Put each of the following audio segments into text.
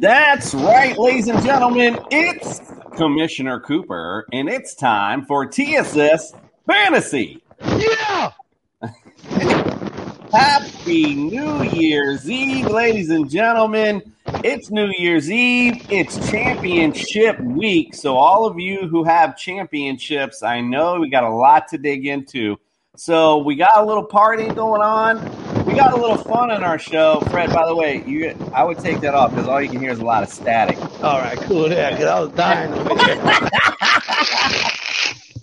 That's right, ladies and gentlemen. It's Commissioner Cooper, and it's time for TSS Fantasy. Yeah! Happy New Year's Eve, ladies and gentlemen. It's New Year's Eve. It's championship week. So, all of you who have championships, I know we got a lot to dig into. So, we got a little party going on. We got a little fun on our show. Fred, by the way, you I would take that off because all you can hear is a lot of static. All right, cool. Yeah, because I was dying over here.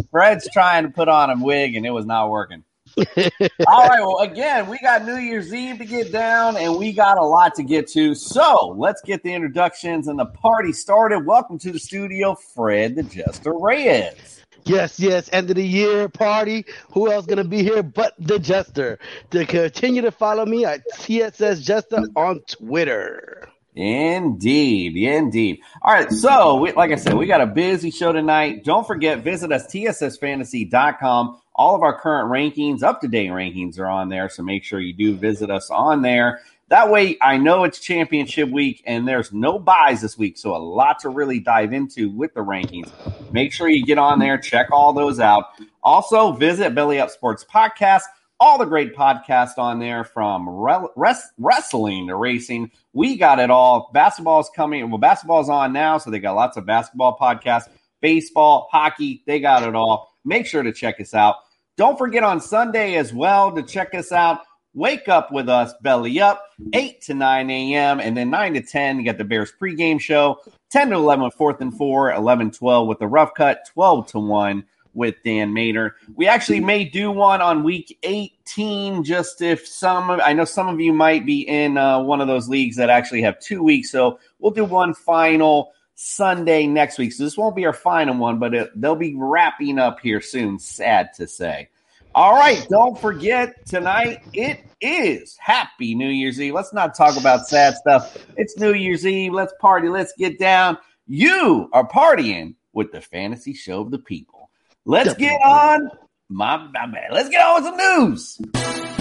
Fred's trying to put on a wig and it was not working. All right. Well, again, we got New Year's Eve to get down, and we got a lot to get to. So let's get the introductions and the party started. Welcome to the studio, Fred the Jester Reyes. Yes, yes, end of the year party. Who else gonna be here but the Jester? To continue to follow me at TSS Jester on Twitter. Indeed, indeed. All right, so we, like I said, we got a busy show tonight. Don't forget, visit us tssfantasy.com. All of our current rankings, up to date rankings, are on there. So make sure you do visit us on there. That way, I know it's championship week and there's no buys this week. So, a lot to really dive into with the rankings. Make sure you get on there, check all those out. Also, visit Belly Up Sports Podcast, all the great podcasts on there from re- res- wrestling to racing. We got it all. Basketball's coming. Well, basketball's on now. So, they got lots of basketball podcasts, baseball, hockey. They got it all. Make sure to check us out. Don't forget on Sunday as well to check us out. Wake up with us, belly up, 8 to 9 a.m. And then 9 to 10, you got the Bears pregame show. 10 to 11 with fourth and four, 11 12 with the rough cut, 12 to 1 with Dan Mater. We actually may do one on week 18, just if some, I know some of you might be in uh, one of those leagues that actually have two weeks. So we'll do one final Sunday next week. So this won't be our final one, but it, they'll be wrapping up here soon, sad to say. All right, don't forget tonight it is Happy New Year's Eve. Let's not talk about sad stuff. It's New Year's Eve. Let's party. Let's get down. You are partying with the fantasy show of the people. Let's get on. My, my bad. Let's get on with some news.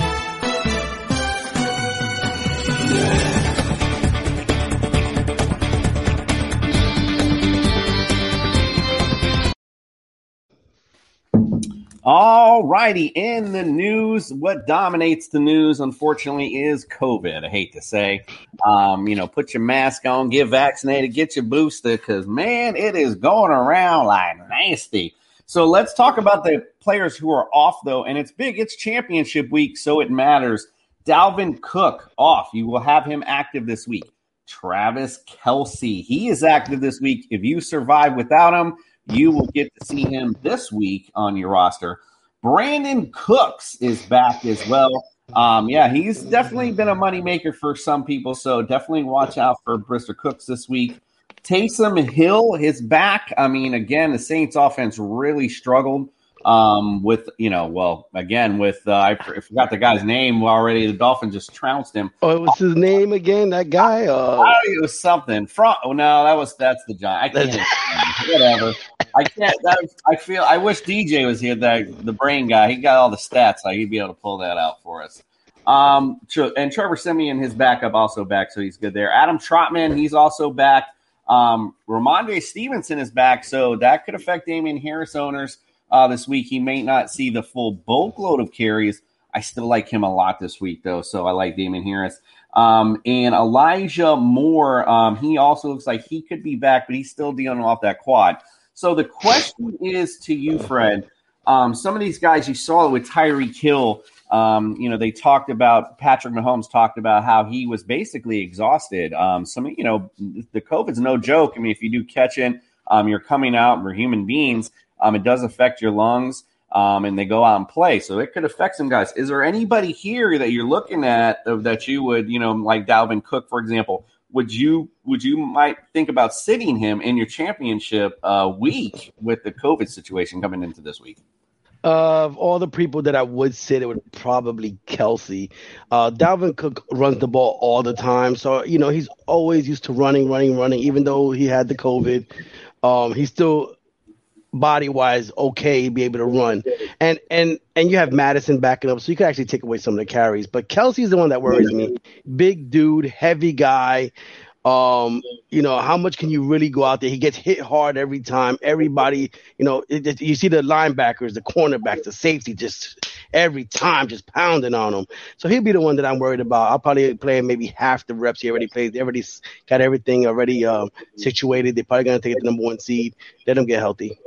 All righty, in the news, what dominates the news, unfortunately, is COVID. I hate to say, um, you know, put your mask on, get vaccinated, get your booster, because man, it is going around like nasty. So let's talk about the players who are off, though, and it's big. It's championship week, so it matters. Dalvin Cook off. You will have him active this week. Travis Kelce, he is active this week. If you survive without him, you will get to see him this week on your roster. Brandin Cooks is back as well. Um, yeah, he's definitely been a moneymaker for some people, so definitely watch out for Brister Cooks this week. Taysom Hill is back. I mean, again, the Saints offense really struggled um, with, you know, well, again, with, uh, I forgot the guy's name already. The Dolphins just trounced him. Oh, it was his name again, that guy? Uh, Oh, it was something. From oh no, that was that's the Giant. I can't. whatever. I can't. That, I feel. I wish DJ was here. The the brain guy. He got all the stats. So he'd be able to pull that out for us. Um, and Trevor Siemian, his backup, also back, so he's good there. Adam Trautman, he's also back. Um, Rhamondre Stevenson is back, so that could affect Damien Harris owners uh, this week. He may not see the full bulk load of carries. I still like him a lot this week, though, so I like Damien Harris. Um, and Elijah Moore, um, he also looks like he could be back, but he's still dealing off that quad. So the question is to you, Fred. Um, some of these guys you saw with Tyreek Hill, um, you know, they talked about Patrick Mahomes talked about how he was basically exhausted. Um, some, you know, the COVID's no joke. I mean, if you do catch it, um, you're coming out. We're human beings. Um, it does affect your lungs, um, and they go out and play. So it could affect some guys. Is there anybody here that you're looking at that you would, you know, like Dalvin Cook, for example? Would you would you might think about sitting him in your championship uh, week with the COVID situation coming into this week? Of all the people that I would sit, it would probably Kelce. Uh, Dalvin Cook runs the ball all the time, so you know he's always used to running, running, running. Even though he had the COVID, um, he's still body wise okay be able to run. And and and you have Mattison backing up, so you could actually take away some of the carries. But Kelce's the one that worries me. Big dude, heavy guy. Um, you know, how much can you really go out there? He gets hit hard every time. Everybody, you know, it, it, you see the linebackers, the cornerbacks, the safety just every time just pounding on him. So he'll be the one that I'm worried about. I'll probably play him maybe half the reps he already played. They already got everything already um, situated. They're probably going to take the number one seed. Let them get healthy.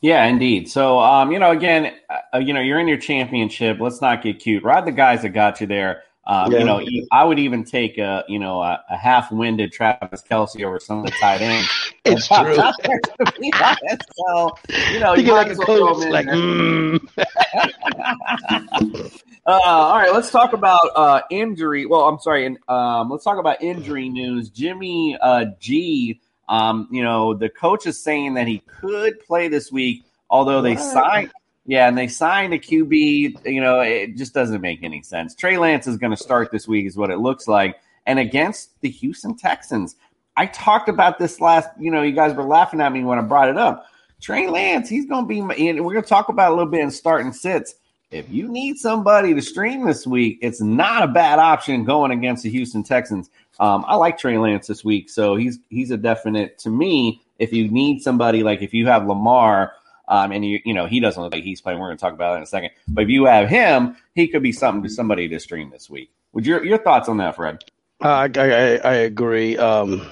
Yeah, indeed. So, um, you know, again, uh, you know, you're in your championship. Let's not get cute. Ride the guys that got you there. Um, yeah. You know, I would even take a you know a, a half-winded Travis Kelce over some of the tight ends. it's true. so you know, you, you as well like, mm. uh, all right, let's talk about uh, injury. Well, I'm sorry. And um, let's talk about injury news. Jimmy uh, G um, you know, the coach is saying that he could play this week, although they signed. Yeah, and they signed a QB. You know, it just doesn't make any sense. Trey Lance is going to start this week, is what it looks like, and against the Houston Texans. I talked about this last. You know, you guys were laughing at me when I brought it up. Trey Lance, he's going to be. And we're going to talk about a little bit in starting sits. If you need somebody to stream this week, it's not a bad option going against the Houston Texans. Um, I like Trey Lance this week, so he's he's a definite to me. If you need somebody like if you have Lamar, um, and you you know he doesn't look like he's playing. We're going to talk about that in a second. But if you have him, he could be something to somebody to stream this week. Would your your thoughts on that, Fred? Uh, I, I, I agree. Um,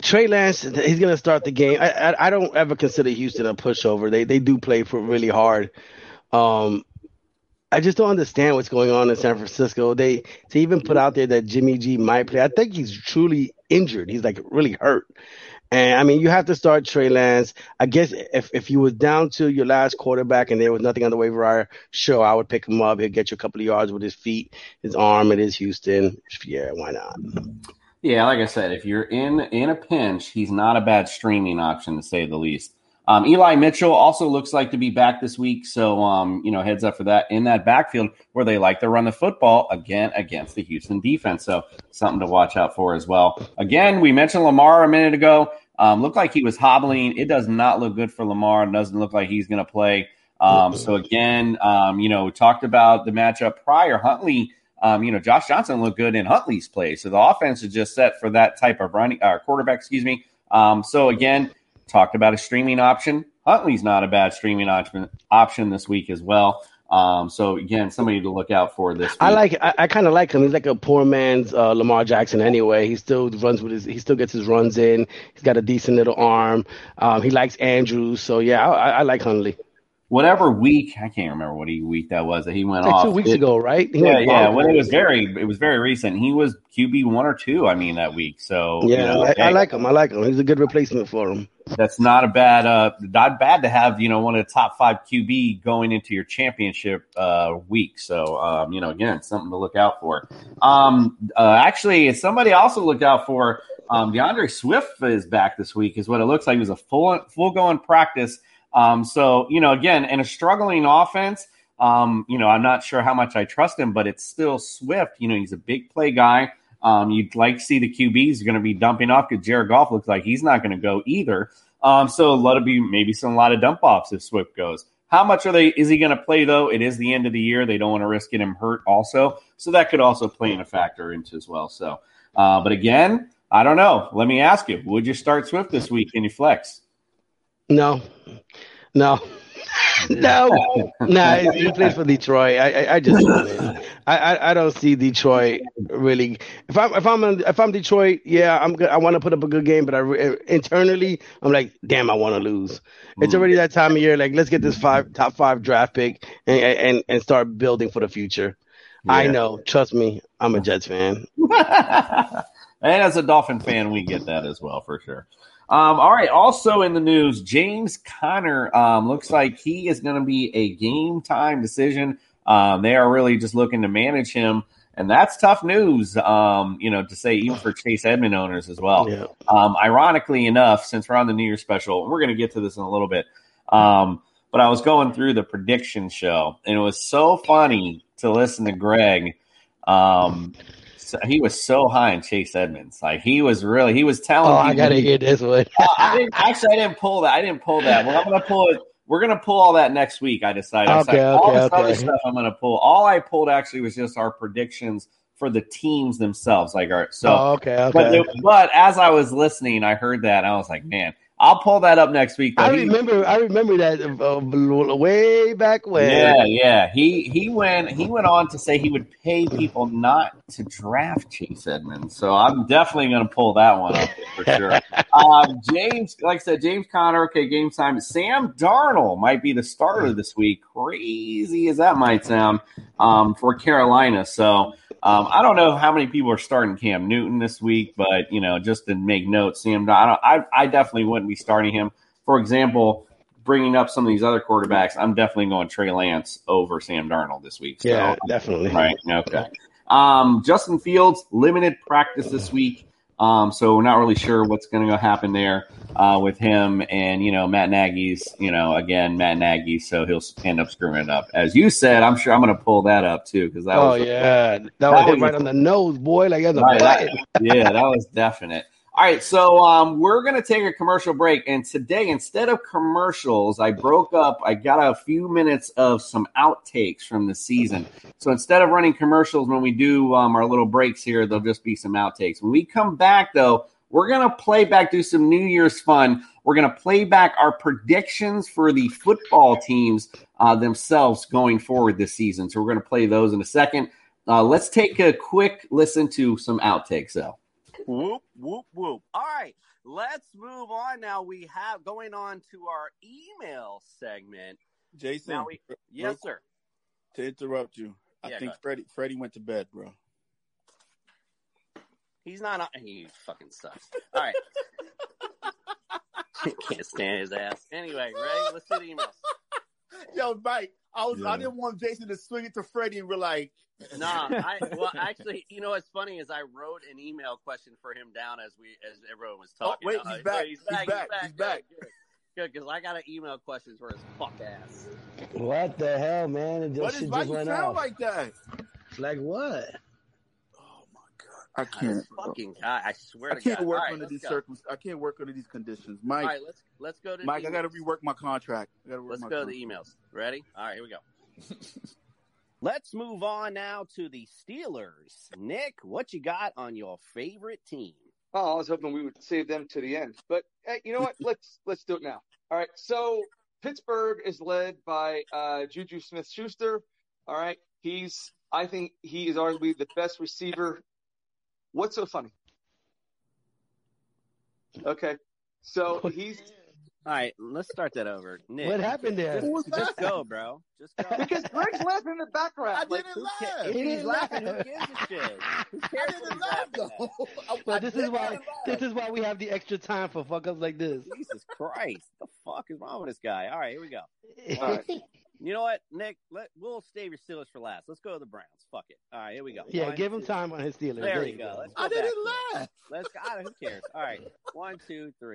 Trey Lance, he's going to start the game. I, I, I don't ever consider Houston a pushover. They they do play for really hard. Um, I just don't understand what's going on in San Francisco. They to even put out there that Jimmy G might play. I think he's truly injured. He's like really hurt. And I mean, you have to start Trey Lance. I guess if if you was down to your last quarterback and there was nothing on the waiver wire, sure, I would pick him up. He'll get you a couple of yards with his feet, his arm. It is Houston. Yeah, why not? Yeah, like I said, if you're in in a pinch, he's not a bad streaming option to say the least. Um, Eli Mitchell also looks like to be back this week, so um, you know, heads up for that in that backfield where they like to run the football again against the Houston defense. So something to watch out for as well. Again, we mentioned Lamar a minute ago. Um, looked like he was hobbling. It does not look good for Lamar. It doesn't look like he's going to play. Um, so again, um, you know, we talked about the matchup prior. Huntley, um, you know, Josh Johnson looked good in Huntley's play, so the offense is just set for that type of running uh, quarterback. Excuse me. So again, talked about a streaming option. Huntley's not a bad streaming option option this week as well. Um, so again, somebody to look out for this. Week. I like. I, I kind of like him. He's like a poor man's uh, Lamar Jackson. Anyway, he still runs with his. He still gets his runs in. He's got a decent little arm. Um, he likes Andrews. So yeah, I, I like Huntley whatever week I can't remember what week that was that he went like off two weeks it, ago, right? He yeah, yeah. When it was very, it was very recent. He was QB one or two. I mean that week. So yeah, you know, I, I, like him. I like him. He's a good replacement for him. That's not a bad, uh, not bad to have. You know, one of the top five QB going into your championship uh, week. So um, you know, again, something to look out for. Um, uh, actually, somebody also looked out for. Um, D'Andre Swift is back this week, is what it looks like. It was a full full going practice um, so, you know, again, in a struggling offense, um, you know, I'm not sure how much I trust him, but it's still Swift. You know, he's a big play guy. Um, you'd like to see the QBs going to be dumping off because Jared Goff looks like he's not going to go either. Um, so a lot of be maybe some a lot of dump offs if Swift goes. How much are they? Is he going to play though? It is the end of the year. They don't want to risk getting him hurt also, so that could also play in a factor into as well. So, uh, but again, I don't know. Let me ask you: Would you start Swift this week? Can you flex? No, no, no, no. He plays for Detroit. I, I, I just, I, I, don't see Detroit really. If I'm if I'm in, if I'm Detroit, yeah, I'm good. I want to put up a good game, but I eh, internally I'm like, damn, I want to lose. It's already that time of year. Like, let's get this five top five draft pick and and and start building for the future. I know. Trust me, I'm a Jets fan. and as a Dolphin fan, we get that as well for sure. Um, all right. Also in the news, James Conner um, looks like he is going to be a game time decision. Um, they are really just looking to manage him, and that's tough news. Um, you know, to say even for Chase Edmond owners as well. Yeah. Um, ironically enough, since we're on the New Year special, we're going to get to this in a little bit. Um, but I was going through the prediction show, and it was so funny to listen to Greg. So he was so high in Chase Edmonds. Like he was really, he was telling. Oh, I gotta hear this one. Oh, I didn't actually. I didn't pull that. I didn't pull that. Well, I'm gonna pull it. We're gonna pull all that next week. I decided. I was Okay, all okay, this other okay. stuff I'm gonna pull. All I pulled actually was just our predictions for the teams themselves. Like, all right, so. oh, okay, But, okay. it- but as I was listening, I heard that and I was like, man, I'll pull that up next week. I though. He- remember. I remember that uh, way back when. yeah, yeah. He he went he went on to say he would pay people not to draft Chase Edmonds. So I'm definitely going to pull that one up for sure. um, James, like I said, James Conner. Okay, game time. Sam Darnold might be the starter this week. Crazy as that might sound um, for Carolina. So. Um, I don't know how many people are starting Cam Newton this week, but you know, just to make note, Sam, I, don't, I, I definitely wouldn't be starting him. For example, bringing up some of these other quarterbacks, I'm definitely going Trey Lance over Sam Darnold this week. So, Yeah, definitely. right, okay. Um, Justin Fields limited practice this week, um, so we're not really sure what's going to happen there uh, with him. And you know, Matt Nagy's, you know, again Matt Nagy, so he'll end up screwing it up. As you said, I'm sure I'm going to pull that up too because that Oh was yeah, that, that was right on the nose, boy. Like Right, that- yeah, that was definite. All right, so um, we're gonna take a commercial break, and today instead of commercials, I broke up. I got a few minutes of some outtakes from the season. So instead of running commercials when we do um, our little breaks here, there'll just be some outtakes. When we come back, though, we're gonna play back, do some New Year's fun. We're gonna play back our predictions for the football teams uh, themselves going forward this season. So we're gonna play those in a second. Uh, let's take a quick listen to some outtakes, though. Whoop, whoop, whoop. All right, let's move on now. We have going on to our email segment. Jason, Now we, yes, sir. to interrupt you, I Yeah, think. Freddie Freddie went to bed, bro. He's not on. He fucking sucks. All right. Can't stand his ass. Anyway, Ray, let's do the emails. Yo, Mike, I was I didn't want Jason to swing it to Freddie and we're like, Nah, I well actually, you know what's funny is I wrote an email question for him down as we as everyone was Oh, talking. wait, Uh, he's back. He's He's back. back. He's back. Good, Good, because I got an email questions for his fuck ass. What the hell, man? It just, what is shit why just you went sound off. like that? Like what? My god, I can't. this fucking guy, I swear I to can't God. work All right, under these circumstances. I can't work under these conditions, Mike. right, let's let's go to Mike, I got to rework my contract. I got to work Let's my go to contract. the emails. Ready? All right, here we go. Let's move on now to the Steelers. Nick, what you got on your favorite team? Oh, I was hoping we would save them to the end, but hey, you know what? let's let's do it now. All right. So Pittsburgh is led by uh, Juju Smith-Schuster. All right, he's I think he is arguably the best receiver. What's so funny? Okay, so he's All right, let's start that over. Nick, What happened there? Who was just go, bro. Just go. because Greg's laughing in the background. I Like, didn't laugh. ca- if He he's didn't laughing, who gives a shit? I didn't laugh though. at? I- I But this is why this is why we have the extra time for fuck ups like this. Jesus Christ. The fuck is wrong with this guy? All right, here we go. All right. You know what, Nick? Let we'll save your Steelers for last. Let's go to the Browns. Fuck it. All right, here we go. yeah, One, give him two- time on his Steelers. There we go. Let's go I didn't back it. laugh. Let's. I don't, who cares? All right, one, two, three.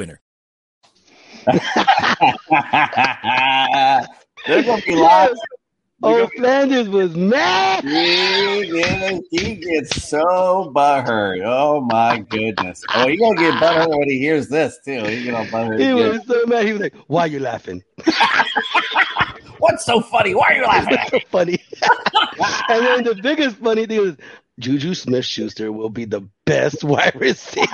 winner. They're gonna be laughing. Oh, Flanders was mad. He, gets, he gets so butthurt. Oh my goodness. Oh, he gonna get butthurt when he hears this too. He's gonna butthurt. He again. was so mad. He was like, "Why are you laughing?" What's so funny? Why are you laughing? so funny. and then the biggest funny thing is Juju Smith Schuster will be the best wide receiver.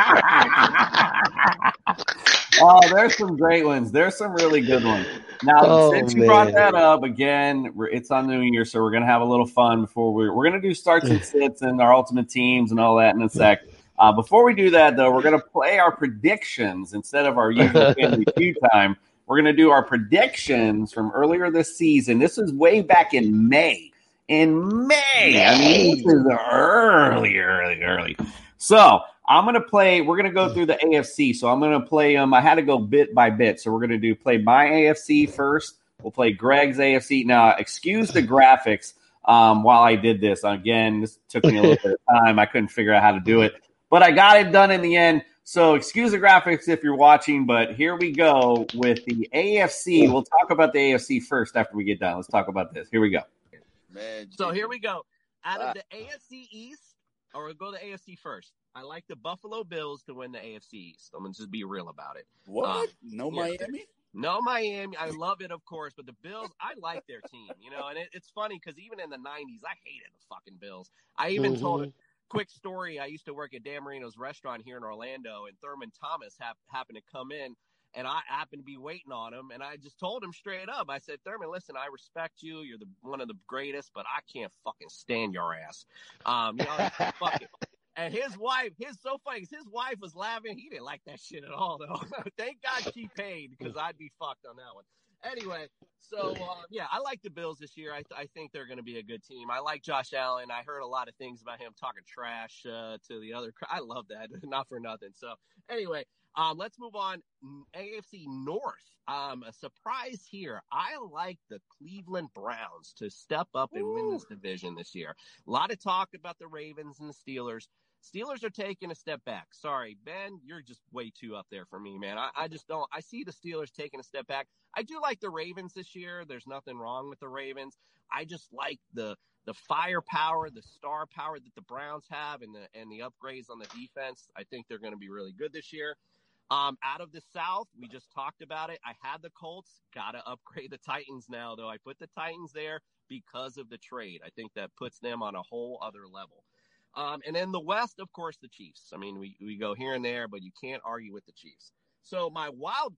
oh, there's some great ones. There's some really good ones. Now, Oh, since you brought that up again, it's on New Year, so we're gonna have a little fun before we we're gonna do starts and sits and our ultimate teams and all that in a sec. Uh, before we do that, though, we're gonna play our predictions instead of our usual family feud time. We're gonna do our predictions from earlier this season. This is way back in May. In May, I mean, this is early, early, early. So I'm gonna play. We're gonna go through the AFC. So I'm gonna play them. I had to go bit by bit. So we're gonna do play my AFC first. We'll play Greg's AFC. Now, excuse the graphics. Um, while I did this again, this took me a little bit of time. I couldn't figure out how to do it, but I got it done in the end. So excuse the graphics if you're watching, but here we go with the AFC. We'll talk about the AFC first after we get done. Let's talk about this. Here we go. Man, So here we go. Out of the AFC East, or we'll go to AFC first. I like the Buffalo Bills to win the AFC East. I'm gonna just be real about it. What? Um, no yeah. Miami? No Miami. I love it, of course, but the Bills, I like their team, you know, and it, it's funny because even in the 90s, I hated the fucking Bills. I even told a quick story. I used to work at Dan Marino's restaurant here in Orlando, and Thurman Thomas hap- happened to come in, and I happened to be waiting on him, and I just told him straight up. I said, Thurman, listen, I respect you. You're the one of the greatest, but I can't fucking stand your ass. Um, you know, fuck it. And his wife, his so funny his wife was laughing. He didn't like that shit at all, though. Thank God she paid because I'd be fucked on that one. Anyway, so uh, yeah, I like the Bills this year. I, I think they're going to be a good team. I like Josh Allen. I heard a lot of things about him talking trash uh, to the other. I love that, not for nothing. So anyway, um, let's move on. AFC North. Um, a surprise here. I like the Cleveland Browns to step up and win this division this year. A lot of talk about the Ravens and the Steelers. Steelers are taking a step back. Sorry, Ben, you're just way too up there for me, man. I, I just don't. I see the Steelers taking a step back. I do like the Ravens this year. There's nothing wrong with the Ravens. I just like the the firepower, the star power that the Browns have, and the and the upgrades on the defense. I think they're going to be really good this year. Um, out of the South, we just talked about it. I had the Colts. Got to upgrade the Titans now, though. I put the Titans there because of the trade. I think that puts them on a whole other level. Um, and then the West, of course, the Chiefs. I mean, we, we go here and there, but you can't argue with the Chiefs. So my wild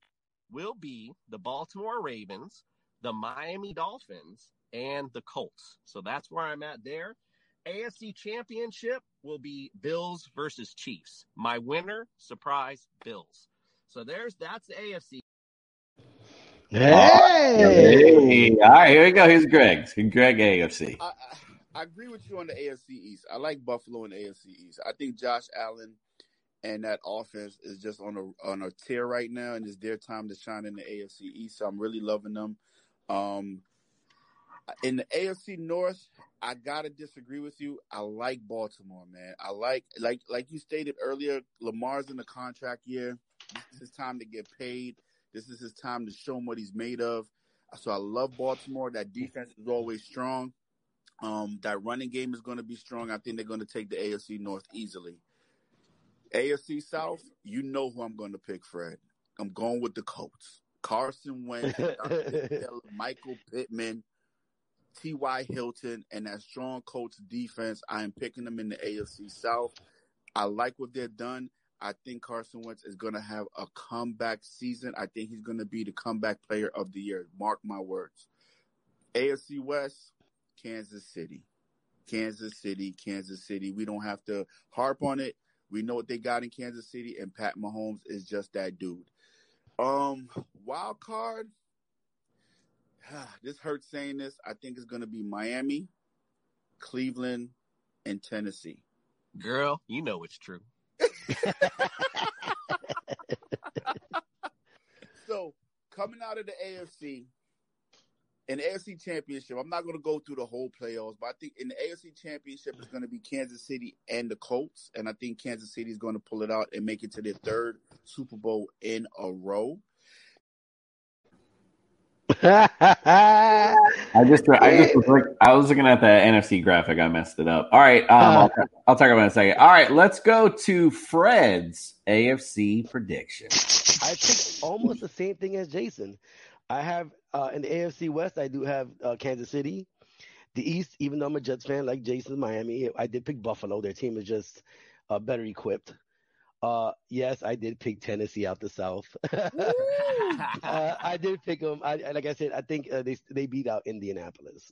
will be the Baltimore Ravens, the Miami Dolphins, and the Colts. So that's where I'm at there. AFC Championship will be Bills versus Chiefs. My winner, surprise, Bills. So there's that's the AFC. Hey. hey. All right, here we go. Here's Greg's. Greg AFC. I, I, I agree with you on the AFC East. I like Buffalo in the AFC East. I think Josh Allen and that offense is just on a on a tear right now, and it's their time to shine in the AFC East. So I'm really loving them. Um, in the AFC North, I gotta disagree with you. I like Baltimore, man. I like like like you stated earlier. Lamar's in the contract year. This is his time to get paid. This is his time to show him what he's made of. So I love Baltimore. That defense is always strong. Um, that running game is going to be strong. I think they're going to take the AFC North easily. AFC South, you know who I'm going to pick, Fred. I'm going with the Colts. Carson Wentz, Michael Pittman, T.Y. Hilton, and that strong Colts defense. I am picking them in the AFC South. I like what they've done. I think Carson Wentz is going to have a comeback season. I think he's going to be the comeback player of the year. Mark my words. AFC West, Kansas City. Kansas City, Kansas City. We don't have to harp on it. We know what they got in Kansas City, and Pat Mahomes is just that dude. Um, wild card. This hurts saying this. I think it's going to be Miami, Cleveland, and Tennessee. Girl, you know it's true. So coming out of the AFC, an AFC Championship, I'm not going to go through the whole playoffs, but I think in the AFC Championship, it's going to be Kansas City and the Colts, and I think Kansas City is going to pull it out and make it to their third Super Bowl in a row. I just, I just was look, I was looking at the NFC graphic. I messed it up. All right, um, I'll, I'll talk about it in a second. All right, let's go to Fred's AFC prediction. I picked almost the same thing as Jason. I have uh, in the AFC West, I do have uh, Kansas City. The East, even though I'm a Jets fan like Jason, Miami, I did pick Buffalo. Their team is just uh, better equipped. Uh, yes, I did pick Tennessee out the South. uh, I did pick them. I, like I said, I think uh, they they beat out Indianapolis.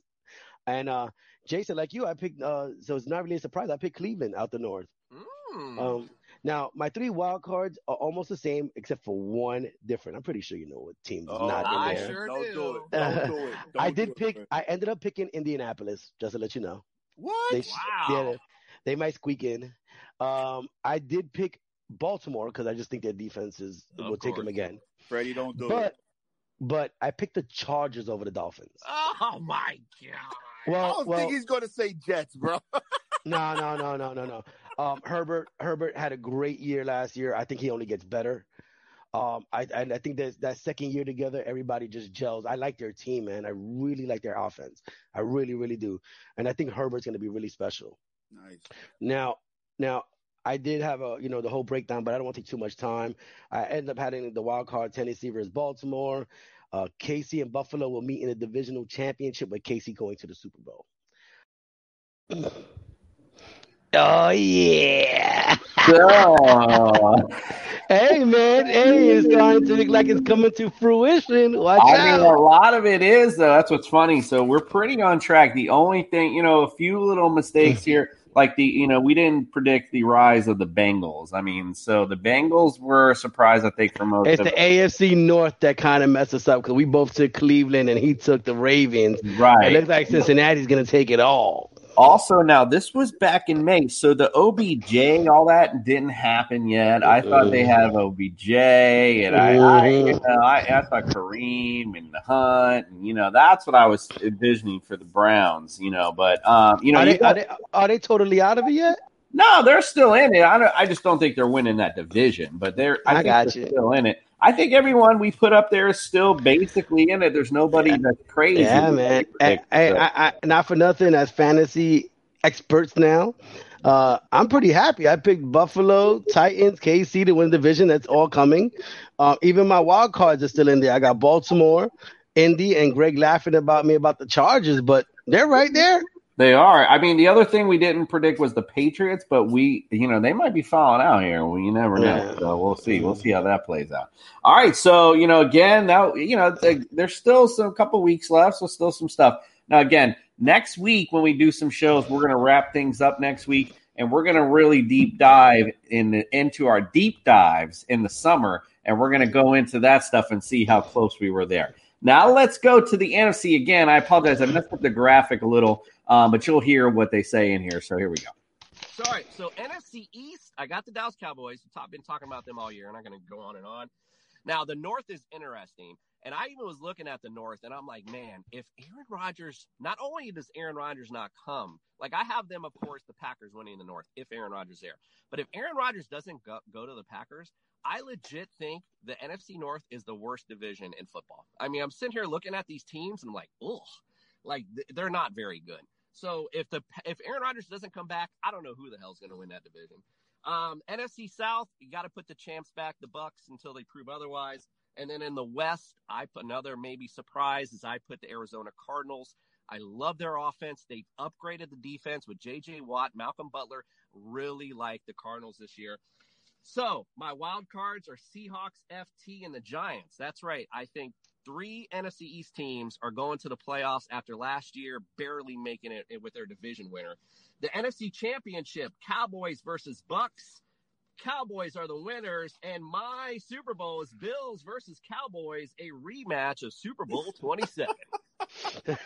And uh, Jason, like you, I picked. Uh, so it's not really a surprise. I picked Cleveland out the North. Mm. Um, now my three wild cards are almost the same, except for one different. I'm pretty sure you know what team is Oh, not I in there. sure Don't do. do it. Don't do it. I Don't did do it, pick. man. I ended up picking Indianapolis, just to let you know. What? They, Wow. yeah, they might squeak in. Um, I did pick Baltimore because I just think their defense is Of will take them again. Freddie, don't do But it. but I picked the Chargers over the Dolphins. Oh my god. Well, I don't well, think he's going to say Jets, bro. no, no, no, no, no, no. Um, Herbert Herbert had a great year last year. I think he only gets better. Um, I and I think that that second year together, everybody just gels. I like their team, man. I really like their offense. I really, really do. And I think Herbert's going to be really special. nice. Now, now I did have a you know the whole breakdown, but I don't want to take too much time. I ended up having the wild card Tennessee versus Baltimore. Uh, KC and Buffalo will meet in a divisional championship, with KC going to the Super Bowl. Oh yeah! So, hey man, hey, it's starting to look like it's coming to fruition. Watch I mean, a lot of it is though. That's what's funny. So we're pretty on track. The only thing, you know, a few little mistakes here, like the, you know, we didn't predict the rise of the Bengals. I mean, so the Bengals were a surprise, I think, for most. It's the AFC North that kind of messed us up because we both took Cleveland and he took the Ravens. Right. It looks like Cincinnati's going to take it all. Also, now this was back in May, so the OBJ, all that didn't happen yet. I thought they had OBJ, and I, I, you know, I, I thought Kareem and the Hunt, and you know, that's what I was envisioning for the Browns. You know, but um, you know, are, you they, got- are, they, are they totally out of it yet? no, they're still in it. I don't, I just don't think they're winning that division, but they're. I, I think got they're you. still in it. I think everyone we put up there is still basically in it. There's nobody that's crazy. Yeah, man. I, I, I, I, not for nothing, as fantasy experts now, uh, I'm pretty happy. I picked Buffalo, Titans, KC to win the division. That's all coming. Uh, even my wild cards are still in there. I got Baltimore, Indy, and Greg laughing about me about the Chargers, but they're right there. They are. I mean, the other thing we didn't predict was the Patriots, but we, you know, they might be falling out here. Well, you never know. So we'll see. We'll see how that plays out. All right. So you know, again, now you know, there's still some couple weeks left, so still some stuff. Now, again, next week when we do some shows, we're going to wrap things up next week, and we're going to really deep dive in the, into our deep dives in the summer, and we're going to go into that stuff and see how close we were there. Now let's go to the NFC again. I apologize, I messed up the graphic a little, um, but you'll hear what they say in here. So here we go. So, all right. So NFC East, I got the Dallas Cowboys. I've been talking about them all year. I'm not going to go on and on. Now the North is interesting, and I even was looking at the North, and I'm like, man, if Aaron Rodgers, not only does Aaron Rodgers not come, like I have them, of course, the Packers winning the North if Aaron Rodgers there, but if Aaron Rodgers doesn't go, go to the Packers, I legit think the NFC North is the worst division in football. I mean, I'm sitting here looking at these teams, and I'm like, ugh, like th- they're not very good. So if the if Aaron Rodgers doesn't come back, I don't know who the hell's going to win that division. Um, NFC South, you got to put the champs back, the Bucs, until they prove otherwise. And then in the West, I put another maybe surprise is I put the Arizona Cardinals. I love their offense. They've upgraded the defense with J.J. Watt, Malcolm Butler. Really like the Cardinals this year. So my wild cards are Seahawks, FT, and the Giants. That's right. I think three NFC East teams are going to the playoffs after last year barely making it with their division winner. The NFC Championship, Cowboys versus Bucs. Cowboys are the winners, and my Super Bowl is Bills versus Cowboys, a rematch of Super Bowl 27.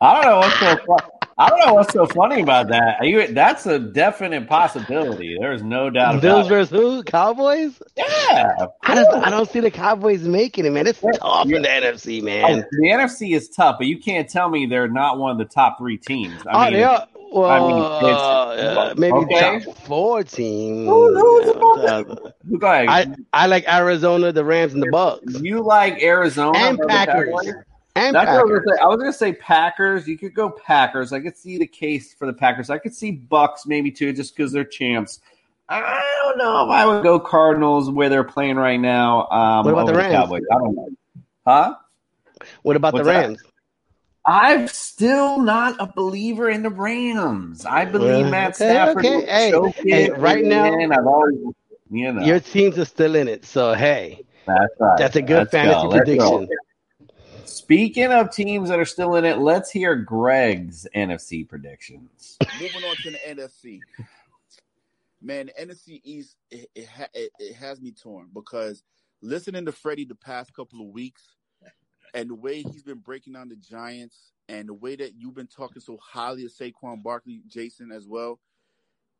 I don't know what's so fu- I don't know what's so funny about that. Are you, that's a definite possibility. There's no doubt Bills about it. versus who? Cowboys? Yeah, I just I don't see the Cowboys making it, man. It's tough in the NFC, Oh, man. the NFC is tough, but you can't tell me they're not one of the top three teams. I oh, mean, they are. Well, I mean, uh, maybe okay. top four team. Who- who's Uh, Go ahead. I I like Arizona, the Rams, and the Bucs, you like Arizona and Packers? And That's what I was gonna say. I was gonna say Packers. You could go Packers. I could see the case for the Packers. I could see Bucs maybe too, just because they're champs. I don't know if I would go Cardinals where they're playing right now. Um, What about the Rams? Cowboys. I don't know. Huh? What about What's the that? Rams? I'm still not a believer in the Rams. I believe Well, Matt okay, Stafford okay. Hey, hey, right now- and I've always, you know, Your teams are still in it, so hey, that's right. that's a good Let's fantasy go. Let's go. prediction. Speaking of teams that are still in it, let's hear Greg's NFC predictions. Moving on to the NFC. Man, the NFC East it it, it it has me torn because listening to Freddie the past couple of weeks and the way he's been breaking down the Giants and the way that you've been talking so highly of Saquon Barkley, Jason as well,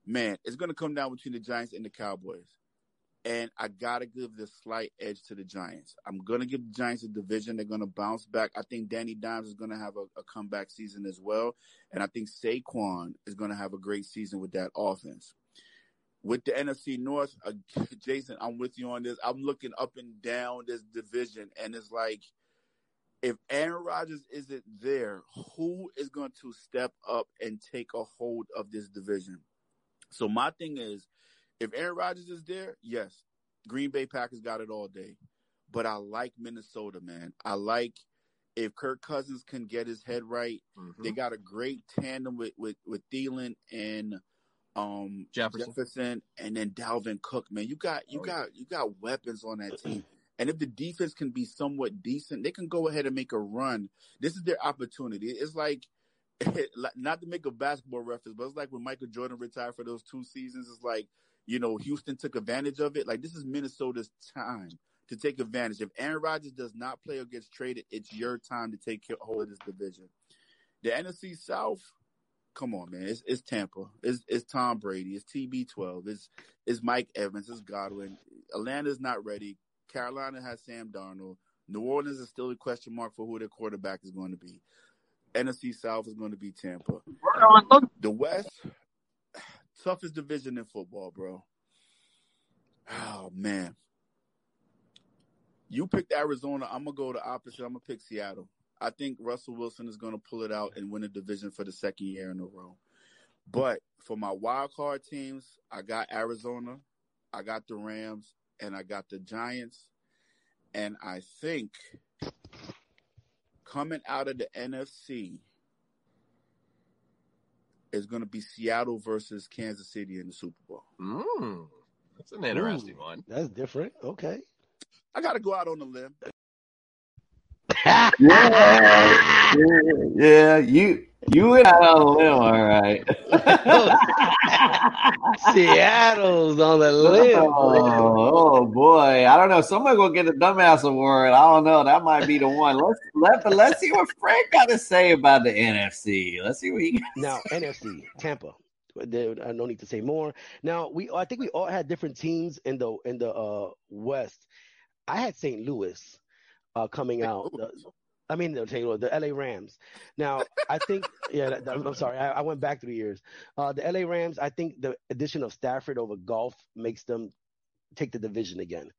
man, it's going to come down between the Giants and the Cowboys. And I got to give the slight edge to the Giants. I'm to give the Giants a division. They're to bounce back. I think Danny Dimes is to have a, a comeback season as well. And I think Saquon is to have a great season with that offense. With the NFC North, uh, Jason, I'm with you on this. I'm looking up and down this division, and it's like, if Aaron Rodgers isn't there, who is going to step up and take a hold of this division? So my thing is, if Aaron Rodgers is there, yes, Green Bay Packers got it all day. But I like Minnesota, man. I like if Kirk Cousins can get his head right. Mm-hmm. They got a great tandem with with with Thielen and um Jefferson. Jefferson and then Dalvin Cook, man. You got you got you got weapons on that team. And if the defense can be somewhat decent, they can go ahead and make a run. This is their opportunity. It's like not to make a basketball reference, but it's like when Michael Jordan retired for those two seasons. It's like, you know, Houston took advantage of it. Like this is Minnesota's time to take advantage. If Aaron Rodgers does not play or gets traded, it's your time to take hold of this division. The NFC South, come on, man. It's, it's Tampa. It's, it's Tom Brady. It's TB12. It's, it's Mike Evans. It's Godwin. Atlanta's not ready. Carolina has Sam Darnold. New Orleans is still a question mark for who their quarterback is going to be. NFC South is going to be Tampa. The West, toughest division in football, bro. Oh man. You picked Arizona. I'm gonna go the opposite. I'm gonna pick Seattle. I think Russell Wilson is gonna pull it out and win a division for the second year in a row. But for my wild card teams, I got Arizona, I got the Rams, and I got the Giants. And I think coming out of the NFC is going to be Seattle versus Kansas City in the Super Bowl. Mm, that's an interesting Ooh, one. That's different. Okay. I got to go out on a limb. Yeah, yeah, yeah. You you went out on a limb, all right. Seattle's on the limb. Oh, oh, boy, I don't know. Someone will get a dumbass award. I don't know. That might be the one. Let's let but let's see what Frank got to say about the NFC. Let's see what he. Now NFC Tampa. There- I don't need to say more. Now we, I think we all had different teams in the in the uh, West. I had St. Louis uh, coming out. The- I mean, the. Louis, the LA Rams. Now I think, yeah, I'm sorry, I, I went back three years. Uh, the LA Rams. I think the addition of Stafford over Goff makes them take the division again.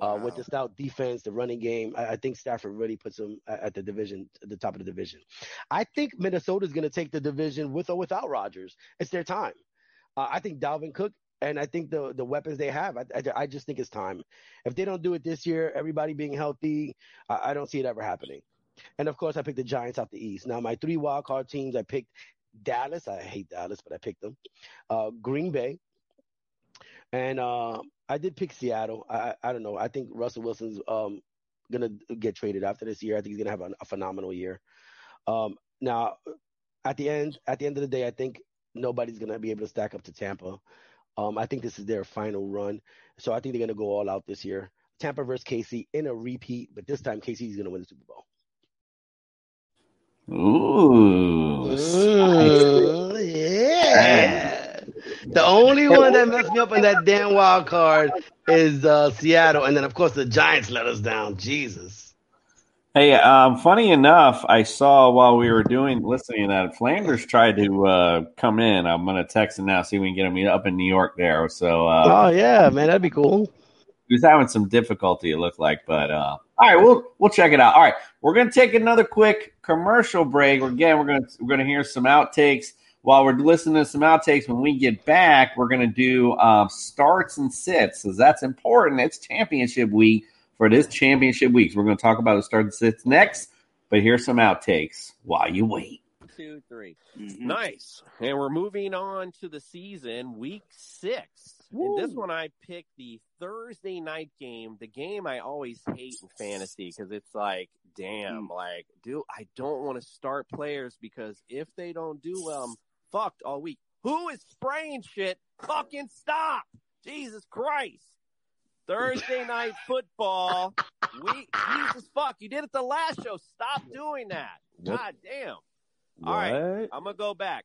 Uh, with the stout defense, the running game, I, I think Stafford really puts them at, at the division, at the top of the division. I think Minnesota's going to take the division with or without Rodgers. It's their time. Uh, I think Dalvin Cook and I think the the weapons they have, I, I, I just think it's time. If they don't do it this year, everybody being healthy, I, I don't see it ever happening. And of course, I picked the Giants out the East. Now, my three wild card teams, I picked Dallas. I hate Dallas, but I picked them. Uh, Green Bay, and uh, I did pick Seattle. I, I don't know. I think Russell Wilson's um gonna get traded after this year. I think he's gonna have a, a phenomenal year. Um, now, at the end, at the end of the day, I think nobody's gonna be able to stack up to Tampa. Um, I think this is their final run, so I think they're gonna go all out this year. Tampa versus KC in a repeat, but this time KC is gonna win the Super Bowl. Ooh, Mm, yeah. The only one that messed me up in that damn wild card is uh, Seattle, and then of course the Giants let us down. Jesus. Hey, um, funny enough, I saw while we were doing listening to that Flanders tried to uh, come in. I'm gonna text him now, see if we can get him up in New York there. So, uh, Oh yeah, man, that'd be cool. he was having some difficulty, it looked like, but uh, all right, we'll we'll check it out. All right, we're gonna take another quick commercial break. Again, we're gonna we're gonna hear some outtakes while we're listening to some outtakes. When we get back, we're gonna do um, starts and sits, because that's important. It's championship week for this championship week. So we're gonna talk about the starts and sits next. But here's some outtakes while you wait. Two, three. Mm-hmm. Nice. And we're moving on to the season, week six. And this one, I picked the Thursday night game, the game I always hate in fantasy because it's like, damn, mm. like, dude, I don't want to start players because if they don't do well, I'm fucked all week. Who is spraying shit? Fucking stop! Jesus Christ! Thursday night football. We Jesus fuck, you did it the last show. Stop doing that. What? God damn. All right, I'm gonna go back.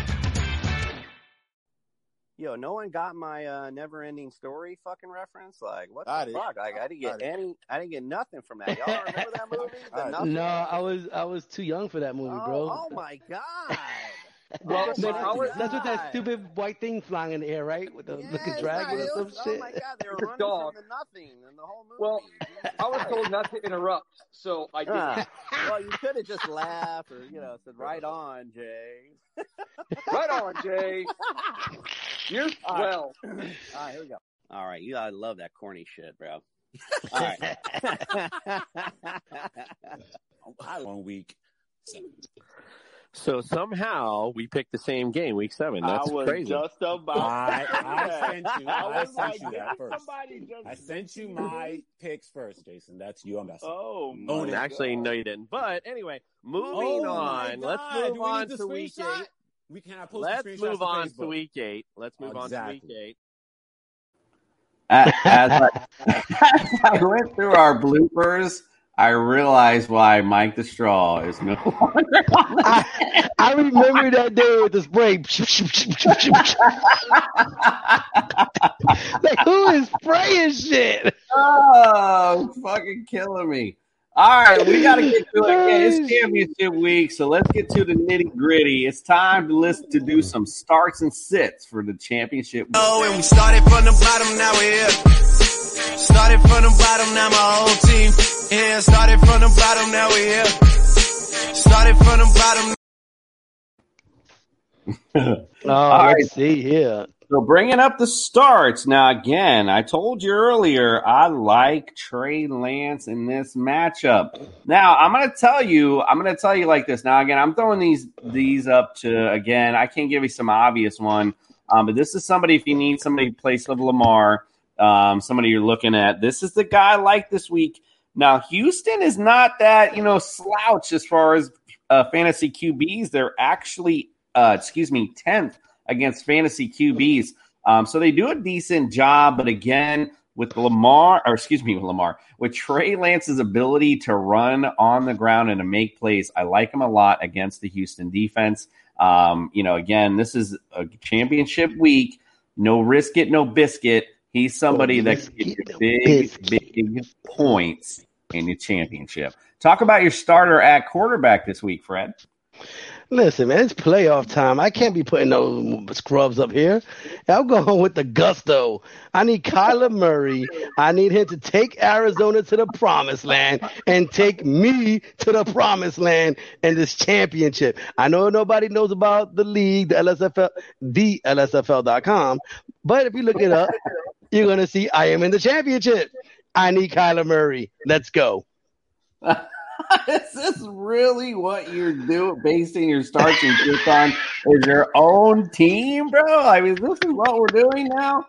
Yo, no one got my uh, never ending story fucking reference? Like what I the did. fuck? Like I didn't I get did. any I didn't get nothing from that. Y'all remember that movie? The No, I was I was too young for that movie, Oh, bro. oh my god. Well, Oh that's, my that's what that stupid white thing flying in the air, right? With the looking dragon right. or some It was- shit. Oh my god, they were running dog. from the nothing in the whole movie. Well, I was told not to interrupt, so I didn't. Ah, well, you could have just laughed or you know said right on, Jay. right on, Jay. You're All right. well. All right, here we go. All right, you I love that corny shit, bro. All right. One week. So somehow we picked the same game, week seven. That's I was crazy. just about. I, to I say sent you. I I sent like, you that first. just? I sent you my picks first, Jason. That's you. I'm messing. Oh my oh, Own it. Actually, no, you didn't. But anyway, moving Oh on. Let's move we on need the to week screenshot? eight. We can I post Let's the move on to Facebook? week eight. Let's move on to week eight. A- As I, as I went through our bloopers, I realize why Mike the Straw is no longer on I, I remember that day with the spray. like who is spraying shit? Oh, fucking killing me. All right, we got to get to it. It's championship week, so let's get to the nitty gritty. It's time to listen to do some starts and sits for the championship. Week. Oh, and we started from the bottom, now we're here. Started from the bottom, now my whole team. Yeah, started from the bottom, now we're here. Started from the bottom. Oh, All let's right. see here. So bringing up the starts now. Again, I told you earlier I like Trey Lance in this matchup. Now I'm going to tell you. I'm going to tell you like this. Now again, I'm throwing these these up to again. I can't give you some obvious one, um, but this is somebody if you need somebody to place of Lamar, um, somebody you're looking at. This is the guy I like this week. Now Houston is not that you know slouch as far as uh, fantasy QBs. They're actually uh, excuse me tenth against fantasy QBs. Um, so they do a decent job, but again, with Lamar, or excuse me, with Lamar, with Trey Lance's ability to run on the ground and to make plays, I like him a lot against the Houston defense. Um, you know, again, this is a championship week. No risk it, no biscuit. He's somebody that can you big, big points in the championship. Talk about your starter at quarterback this week, Fred. Listen, man, it's playoff time. I can't be putting no scrubs up here. I'm going with the gusto. I need Kyler Murray. I need him to take Arizona to the promised land and take me to the promised land in this championship. I know nobody knows about the league, the LSFL, the LSFL.com, but if you look it up, you're going to see I am in the championship. I need Kyler Murray. Let's go. is this really what you're doing, basing your starts and just on is your own team, bro? I mean, this is what we're doing now.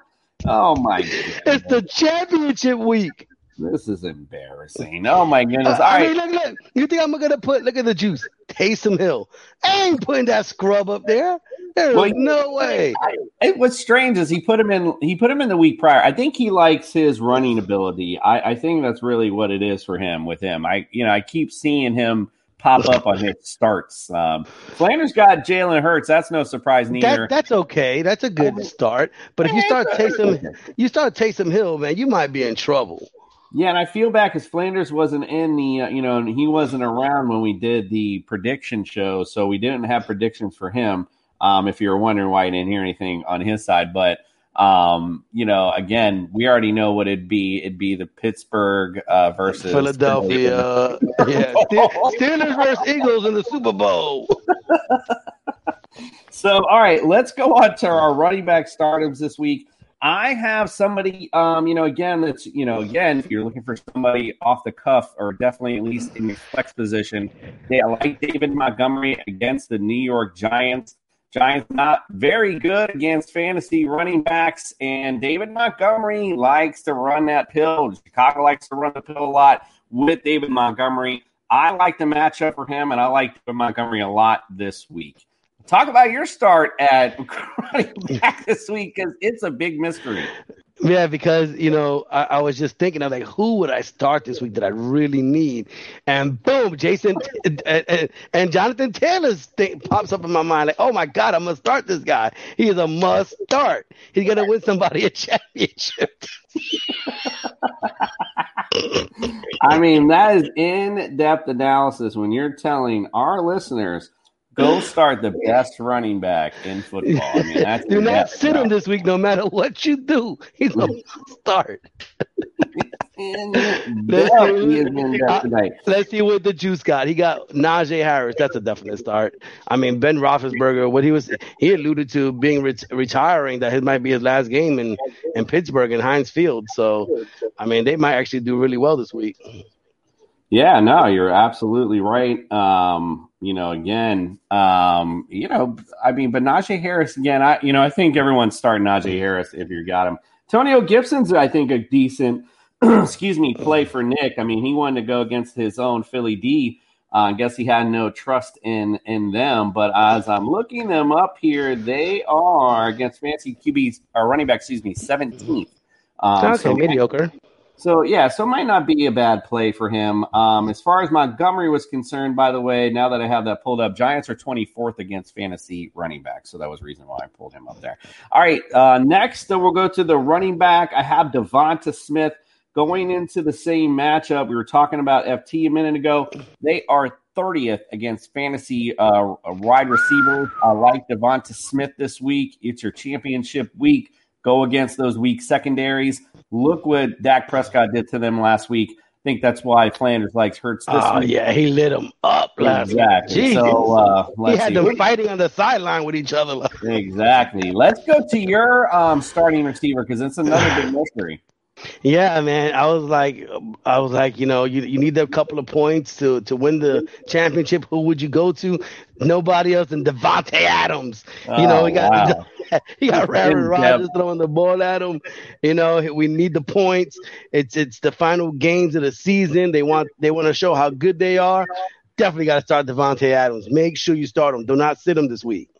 Oh my! Goodness. It's the championship week. This is embarrassing. Oh my goodness! Uh, I mean, look, look. You think I'm gonna put? Look at the juice. Taysom Hill. I ain't putting that scrub up there. There's well, no way. I, what's strange is he put him in. He put him in the week prior. I think he likes his running ability. I, I think that's really what it is for him. With him, I you know I keep seeing him pop up on his starts. Um, Flanders got Jalen Hurts. That's no surprise neither. That, that's okay. That's a good start. But if you start Taysom, you start Taysom Hill, man, you might be in trouble. Yeah, and I feel bad because Flanders wasn't in the, uh, you know, and he wasn't around when we did the prediction show, so we didn't have predictions for him. Um, if you're wondering why you didn't hear anything on his side, but um, you know, again, we already know what it'd be. It'd be the Pittsburgh uh, versus Philadelphia. yeah, Steelers versus Eagles in the Super Bowl. so, all right, let's go on to our running back startups this week. I have somebody, um, you know, again, that's, you know, again, if you're looking for somebody off the cuff or definitely at least in your flex position, they I like David Montgomery against the New York Giants. Giants not very good against fantasy running backs, and David Montgomery likes to run that pill. Chicago likes to run the pill a lot with David Montgomery. I like the matchup for him, and I like David Montgomery a lot this week. Talk about your start at back this week because it's a big mystery. Yeah, because you know, I, I, was just thinking of like, who would I start this week that I really need? And boom, Jason and, and, and Jonathan Taylor pops up in my mind. Like, oh my God, I'm gonna start this guy. He is a must start. He's gonna win somebody a championship. I mean, that is in depth analysis when you're telling our listeners Go start the best running back in football. I mean, that's do not sit him this week, no matter what you do. He's a start. let's, see, let's see what the juice got. He got Najee Harris. That's a definite start. I mean, Ben Roethlisberger. What he was, he alluded to being ret- retiring. That it might be his last game in in Pittsburgh in Heinz Field. So, I mean, they might actually do really well this week. Yeah, no, you're absolutely right. Um, you know, again, um, you know, I mean, but Najee Harris again, I you know, I think everyone's starting Najee Harris if you got him. Antonio Gibson's, I think, a decent, excuse me, play for Nick. I mean, he wanted to go against his own Philly D. Uh, I guess he had no trust in in them. But as I'm looking them up here, they are against fancy QBs or running back, excuse me, 17th. Um, okay, so mediocre. So yeah, so it might not be a bad play for him. Um, as far as Montgomery was concerned, by the way, now that I have that pulled up, Giants are 24th against fantasy running back, so that was reason why I pulled him up there. All right, uh, next we'll go to the running back. I have Devonta Smith going into the same matchup. We were talking about FT a minute ago. They are 30th against fantasy uh, wide receivers. I like Devonta Smith this week. It's your championship week go against those weak secondaries. Look what Dak Prescott did to them last week. I think that's why Flanders likes Hurts this oh, week. yeah, he lit them up last exactly. week. So uh, he had see. them fighting on the sideline with each other. exactly. Let's go to your um, starting receiver because it's another big mystery. Yeah, man. I was like, I was like, you know, you you need a couple of points to to win the championship. Who would you go to? Nobody else than Davante Adams. You oh, know, he got wow. he got Aaron Rodgers throwing the ball at him. You know, we need the points. It's it's the final games of the season. They want they want to show how good they are. Definitely got to start Davante Adams. Make sure you start him. Do not sit him this week.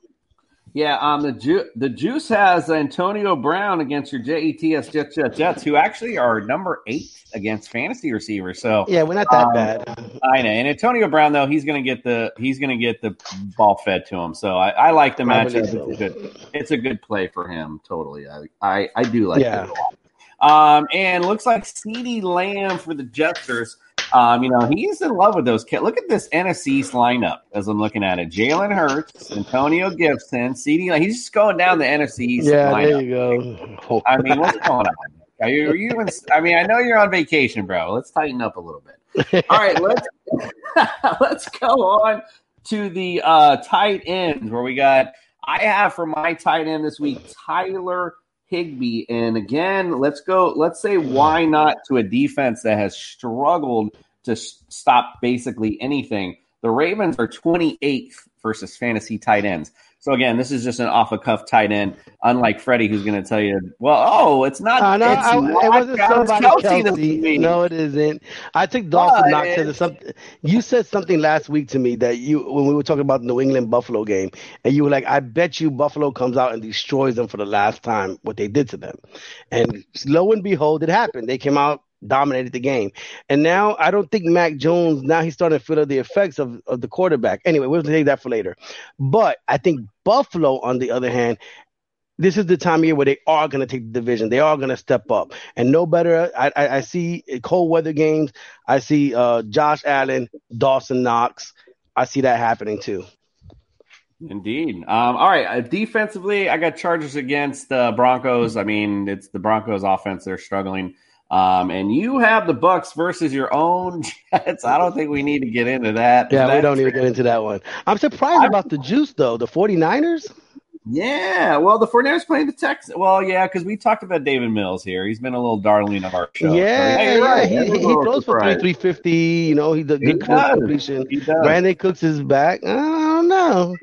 Yeah, um, the Ju- the Juice has Antonio Brown against your Jets Jets Jets Jets, who actually are number eight against fantasy receivers. So yeah, we're not that um, bad. I know. And Antonio Brown though, he's going to get the he's to get the ball fed to him. So I, I like the matchup. It's a good it's a good play for him. Totally, I I, I do like yeah. it. Um, and looks like CeeDee Lamb for the Jetsters Um, you know, he's in love with those kids. Look at this NFC lineup as I'm looking at it. Jalen Hurts, Antonio Gibson, CD. He's just going down the NFC East Yeah, lineup. there you go. I mean, what's going on? Are you, are you even? I mean, I know you're on vacation, bro. Let's tighten up a little bit. All right, let's let's go on to the uh, tight ends where we got. I have for my tight end this week Tyler Higbee, and again, let's go. Let's say why not to a defense that has struggled to stop basically anything. The Ravens are 28th versus fantasy tight ends. So again, this is just an off a cuff tight end, unlike Freddie, who's going to tell you, "Well, oh, it's not. Uh, no, it's I, not it wasn't somebody Kelce. week." No, it isn't. I think Dawson Knox said something. You said something last week to me that you when we were talking about the New England Buffalo game, and you were like, "I bet you Buffalo comes out and destroys them for the last time what they did to them." And lo and behold, it happened. They came out. Dominated the game, and now I don't think Mac Jones. Now he's starting to feel the effects of, of the quarterback. Anyway, we'll take that for later. But I think Buffalo, on the other hand, this is the time of year where they are going to take the division. They are going to step up, and no better. I, I, I see cold weather games. I see uh, Josh Allen, Dawson Knox. I see that happening too. Indeed. Um, all right. Uh, defensively, I got Chargers against the Broncos. I mean, it's the Broncos offense. They're struggling. Um, and you have the Bucs versus your own Jets. I don't think we need to get into that. Yeah, we don't need to get into that one. I'm surprised about the juice though. The 49ers. Yeah. Well, the 49ers playing the Texans. Well, yeah, because we talked about Davis Mills here. He's been a little darling of our show. Yeah, So, yeah, right. he, he, he throws for three, three fifty. You know, he He good does. completion. He does. Brandin Cooks is back. I don't know.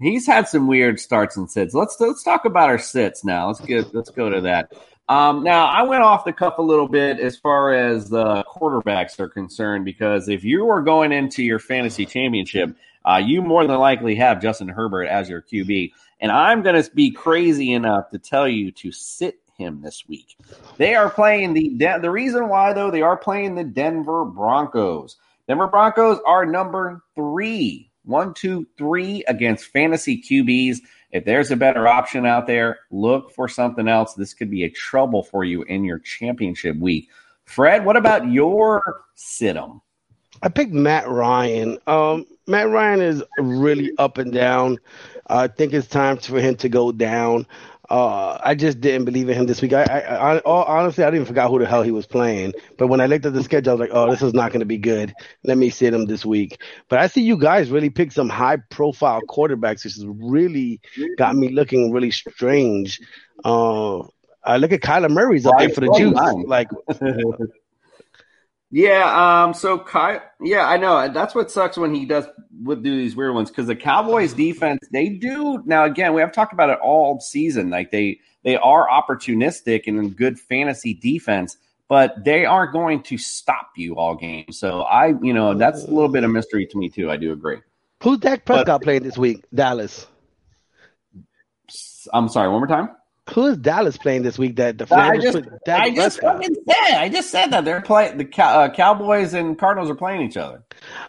He's had some weird starts and sits. Let's let's talk about our sits now. Let's get let's go to that. Um, now I went off the cuff a little bit as far as the quarterbacks are concerned because if you are going into your fantasy championship, uh, you more than likely have Justin Herbert as your QB, and I'm going to be crazy enough to tell you to sit him this week. They are playing the De- the reason why though they are playing the Denver Broncos. Denver Broncos are number three, one, two, three against fantasy QBs. If there's a better option out there, look for something else. This could be a trouble for you in your championship week. Fred, what about your sit 'em? I picked Matt Ryan. Um, Matt Ryan is really up and down. I think it's time for him to go down. Uh, I just didn't believe in him this week. I, I, I all- honestly, I didn't forgot who the hell he was playing. But when I looked at the schedule, I was like, "Oh, this is not going to be good. Let me sit him this week." But I see you guys really pick some high-profile quarterbacks, which has really got me looking really strange. Uh, I look at Kyler Murray's up there for the right. Like, Yeah, um, so Kyle. yeah, I know that's what sucks when he does would do these weird ones because the Cowboys defense they do now again we have talked about it all season like they they are opportunistic and good fantasy defense but they aren't going to stop you all game so I you know that's a little bit of mystery to me too I do agree who's Dak Prescott playing this week? Dallas. I'm sorry one more time Who is Dallas playing this week? That the I just put Dak I just fucking said I just said that they're playing the Cow- uh, Cowboys and Cardinals are playing each other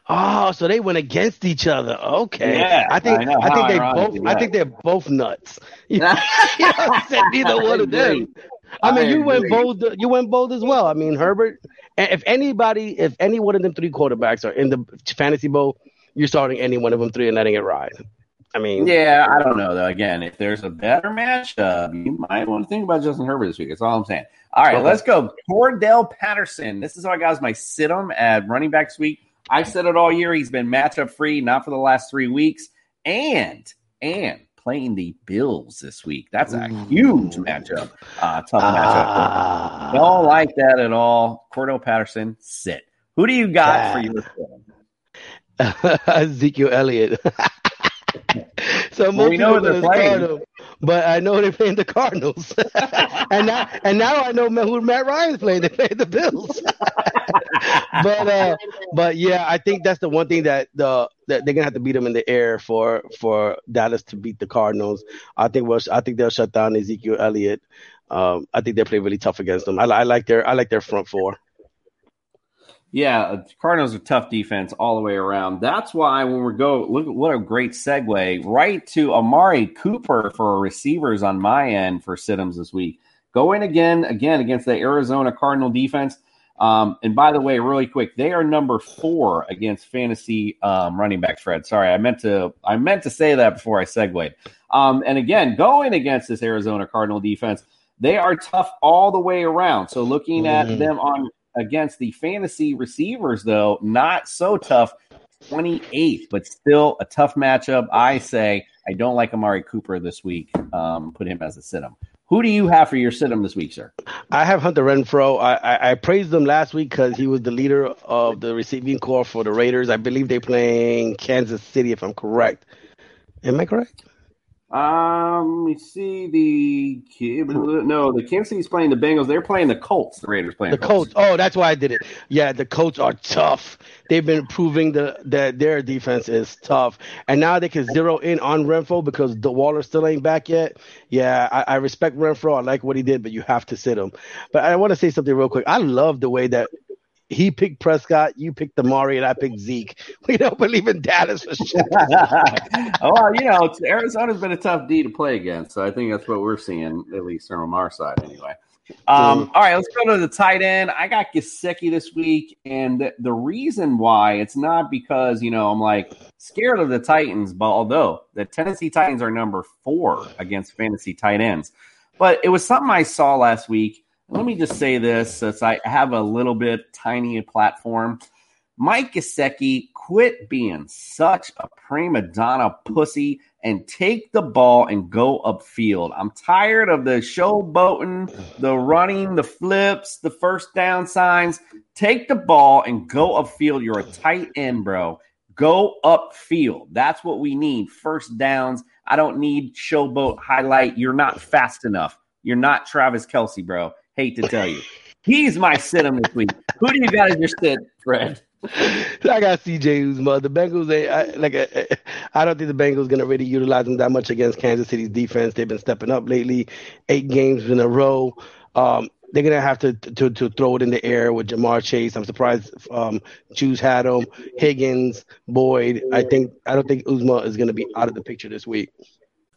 Oh, so they went against each other. Okay. Yeah, I think I. I, think they both. I think they're both nuts. You know? Neither one of them. I mean, I you went bold. You went bold as well. I mean, Herbert. If anybody, if any one of them three quarterbacks are in the fantasy bowl, you're starting any one of them three and letting it ride. I mean, Yeah, I don't know though. Again, if there's a better matchup, you might want to think about Justin Herbert this week. That's all I'm saying. All right, Okay. let's go. Cordarrelle Patterson. This is how I got my sit him at running back this week. I said it all year. He's been matchup free, not for the last three weeks, and and playing the Bills this week. That's a huge matchup. Uh, tough Ah. matchup. Don't like that at all. Cordarrelle Patterson, sit. Who do you got for your? Ezekiel Elliott. so most Well, we know they're playing. Cardinals, but I know they're playing the Cardinals, and now and now I know who Matt Ryan's playing. They play the Bills. but uh, but yeah, I think that's the one thing that the that they're gonna have to beat them in the air for for Dallas to beat the Cardinals. I think we'll, I think they'll shut down Ezekiel Elliott. Um, I think they play really tough against them. I, I like their I like their front four. Yeah, uh, Cardinals are tough defense all the way around. That's why when we go, look at what a great segue right to Amari Cooper for receivers on my end for Siddums this week. Going again, again against the Arizona Cardinal defense. Um, and by the way, really quick, they are number four against fantasy um, running backs. Fred, sorry, I meant to I meant to say that before I segued. Um, and again, going against this Arizona Cardinal defense, they are tough all the way around. So looking at Mhm. them on against the fantasy receivers, though, not so tough. 28th, but still a tough matchup. I say I don't like Amari Cooper this week. Um, put him as a sit 'em. Who do you have for your sit this week, sir? I have Hunter Renfrow. I, I, I praised him last week because he was the leader of the receiving corps for the Raiders. I believe they're playing Kansas City, if I'm correct. Am I correct? Um, let me see the. No, the Kansas City's playing the Bengals. They're playing the Colts. The Raiders playing The Colts. Oh, that's why I did it. Yeah, the Colts are tough. They've been proving the, that their defense is tough, and now they can zero in on Renfrow because the Waller still ain't back yet. Yeah, I, I respect Renfrow. I like what he did, but you have to sit him. But I want to say something real quick. I love the way that he picked Prescott, you picked Amari, and I picked Zeke. We don't believe in Dallas for shit. oh, well, you know, Arizona's been a tough D to play against, so I think that's what we're seeing, at least from our side, anyway. Um, all right, let's go to the tight end. I got Gesicki this week, and the, the reason why it's not because you know I'm like scared of the Titans, but although the Tennessee Titans are number four against fantasy tight ends, but it was something I saw last week. Let me just say this, since I have a little bit tiny platform. Mike Gesicki, quit being such a prima donna pussy and take the ball and go upfield. I'm tired of the showboating, the running, the flips, the first down signs. Take the ball and go upfield. You're a tight end, bro. Go upfield. That's what we need. First downs. I don't need showboat highlight. You're not fast enough. You're not Travis Kelce, bro. Hate to tell you. He's my sit him this week. Who do you got as your sit, Fred? I got CJ Uzomah. The Bengals, they I, like. I, I don't think the Bengals going to really utilize them that much against Kansas City's defense. They've been stepping up lately, eight games in a row. Um, they're going to have to, to to throw it in the air with Ja'Marr Chase. I'm surprised um, Juice had him. Higgins, Boyd. I think I don't think Uzma is going to be out of the picture this week.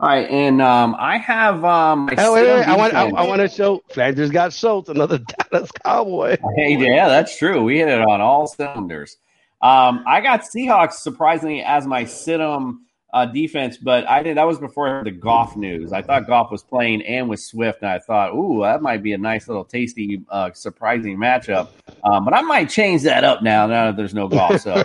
All right, and um, I have um, my Oh, wait, sit-em wait, I want I. I want to show Flanders got Schultz, another Dallas Cowboy. Hey, yeah, that's true. We hit it on all cylinders. Um, I got Seahawks surprisingly as my sit-em uh, defense, but I did. That was before the Goff news. I thought Goff was playing and with Swift, and I thought, ooh, that might be a nice little tasty, uh, surprising matchup. Um, but I might change that up now. Now that there's no Goff, so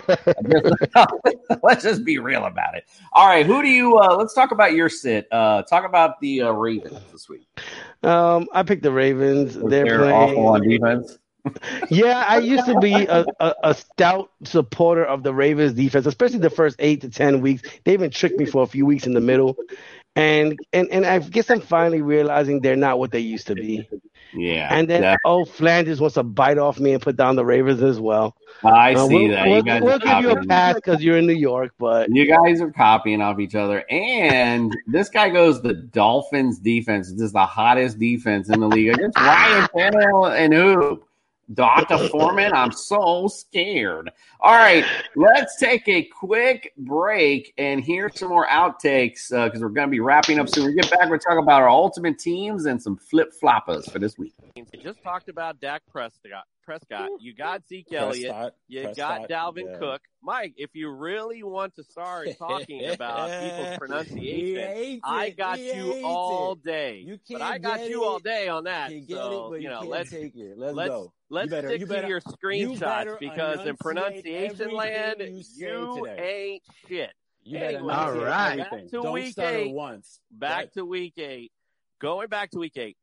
let's just be real about it. All right, who do you? Uh, let's talk about your sit. Uh, talk about the uh, Ravens this week. Um, I picked the Ravens. They're, They're playing awful on defense. Yeah, I used to be a, a, a stout supporter of the Ravens defense, especially the first eight to ten weeks. They even tricked me for a few weeks in the middle, and and and I guess I'm finally realizing they're not what they used to be. Yeah, And then yeah. oh, Flanders wants to bite off me and put down the Ravens as well. I Uh, see we'll, that. We'll, guys we'll give you a pass because you're in New York, but You guys are copying off each other. And this guy goes the Dolphins defense. This is the hottest defense in the league against Ryan Tannehill and who? Dr. Foreman. I'm so scared. All right, let's take a quick break and hear some more outtakes uh, because we're going to be wrapping up soon. We get back, we're talking about our ultimate teams and some flip floppers for this week. I just talked about Dak Prescott. Prescott. You got Zeke Elliott. Prescott, You Prescott, got Dalvin yeah. Cook. Mike, if you really want to start talking about people's pronunciation, I got He you all it. day. You can't I got get you all day on that. You get so it, but you know, let's take it. Let's, let's go. let's better, stick you to your you screenshots better because in pronunciation land, you you ain't shit. You better Anyway, All back to Don't week stutter eight. once. Back Right. to week eight. Going back to week eight,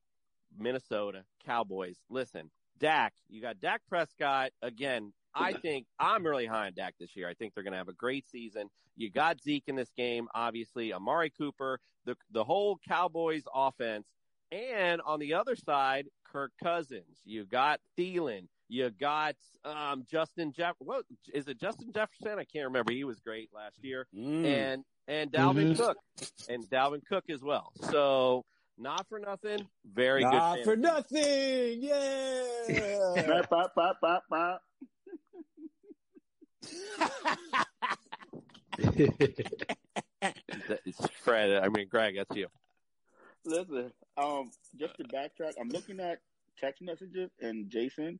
Minnesota Cowboys. Listen, Dak, you got Dak Prescott again. I think I'm really high on Dak this year. I think they're going to have a great season. You got Zeke in this game, obviously. Amari Cooper, the the whole Cowboys offense, and on the other side, Kirk Cousins. You got Thielen. You got um, Justin Jeff. What is it? Justin Jefferson? I can't remember. He was great last year, Mm. and and Dalvin Mhm. Cook, and Dalvin Cook as well. So not for nothing, very Not good. Not for nothing. Yeah. Bop, bop, bop, bop, bop. It's Fred. I mean, Greg, that's you. Listen, um, just to backtrack, I'm looking at text messages, and Jason,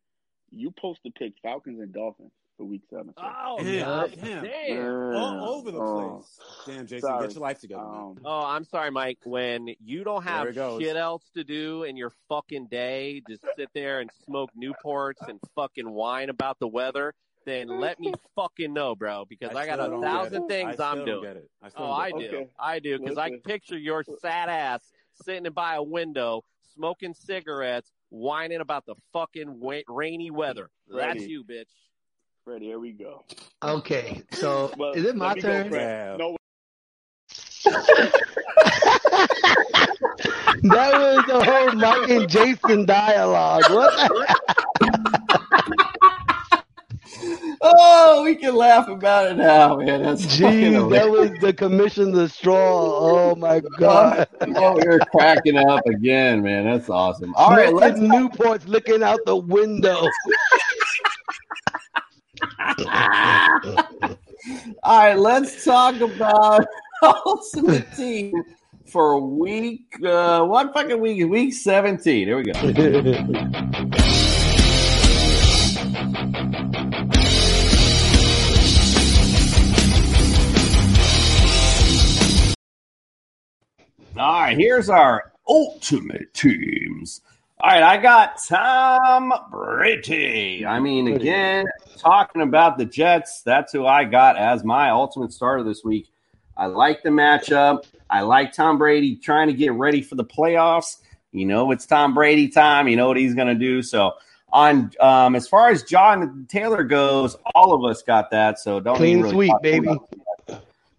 you posted pick Falcons and Dolphins for Week Seven. sir. Oh, Yeah. Damn. Damn. All over the Oh. place. Damn, Jason, Sorry. get your life together. man. Um, Oh, I'm sorry, Mike. When you don't have shit else to do in your fucking day, just sit there and smoke Newports and fucking whine about the weather, then let me fucking know, bro, because I, got a thousand things I still I'm doing. I Oh, don't I do. Okay. I do, because I Listen. picture your sad ass sitting by a window, smoking cigarettes, whining about the fucking wa- rainy weather. That's you, bitch. Freddie, here we go. Okay, so Well, is it my let go, turn? No, that was the whole Mike and Jason dialogue. What? Oh, we can laugh about it now, man. That's Jeez, that was the commission the straw. Oh my god. Oh, you're cracking up again, man. That's awesome. All right, let's Newport's looking out the window. all right, let's talk about ultimate team for week uh fucking week? Week 17. Here we go. All right, here's our ultimate teams. All right, I got Tom Brady. I mean, again, talking about the Jets, that's who I got as my ultimate starter this week. I like the matchup. I like Tom Brady trying to get ready for the playoffs. You know, it's Tom Brady time. You know what he's going to do. So, on um, as far as John Taylor goes, all of us got that. So don't Clean really sweep, baby.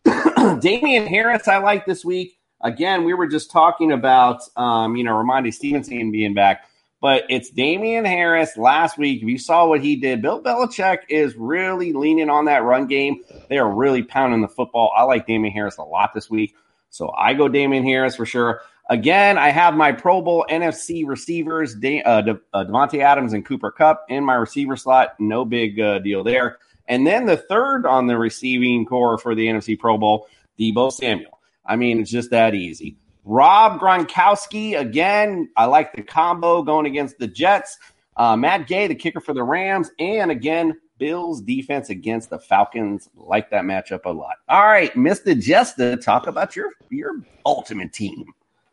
Damien Harris, I like this week. Again, we were just talking about, um, you know, Rhamondre Stevenson being back, but it's Damien Harris last week. If you saw what he did, Bill Belichick is really leaning on that run game. They are really pounding the football. I like Damien Harris a lot this week. So I go Damien Harris for sure. Again, I have my Pro Bowl NFC receivers, De- uh, De- uh, Davante Adams and Cooper Kupp in my receiver slot. No big uh, deal there. And then the third on the receiving core for the NFC Pro Bowl, Deebo Samuel. I mean, it's just that easy. Rob Gronkowski, again, I like the combo going against the Jets. Uh, Matt Gay, the kicker for the Rams. And again, Bills defense against the Falcons. Like that matchup a lot. All right, Mr. Jester, talk about your, your ultimate team.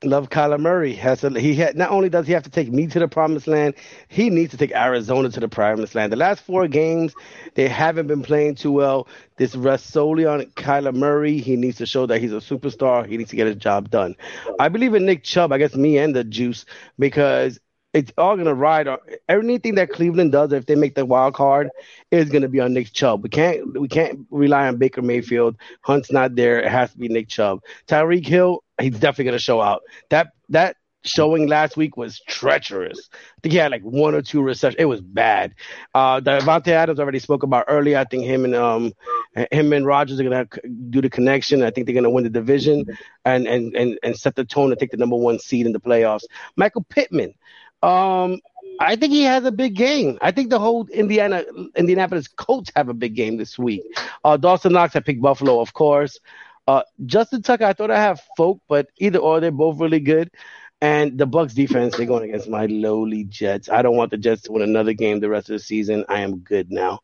Love Kyler Murray. Has to, he had not only does he have to take me to the promised land, he needs to take Arizona to the promised land. The last four games, they haven't been playing too well. This rests solely on Kyler Murray. He needs to show that he's a superstar. He needs to get his job done. I believe in Nick Chubb. I guess me and the Juice because it's all gonna ride on anything that Cleveland does. If they make the wild card, is gonna be on Nick Chubb. We can't we can't rely on Baker Mayfield. Hunt's not there. It has to be Nick Chubb. Tyreek Hill, he's definitely gonna show out. That that showing last week was treacherous. I think he had like one or two receptions. It was bad. Uh, Davante Adams already spoke about earlier. I think him and um him and Rodgers are gonna do the connection. I think they're gonna win the division and and and and set the tone to take the number one seed in the playoffs. Michael Pittman. Um, I think he has a big game. I think the whole Indiana Indianapolis Colts have a big game this week. Uh, Dawson Knox, I picked Buffalo, of course. Uh, Justin Tucker, I thought I have Folk, but either or, they're both really good. And the Bucs defense, they're going against my lowly Jets. I don't want the Jets to win another game the rest of the season. I am good now.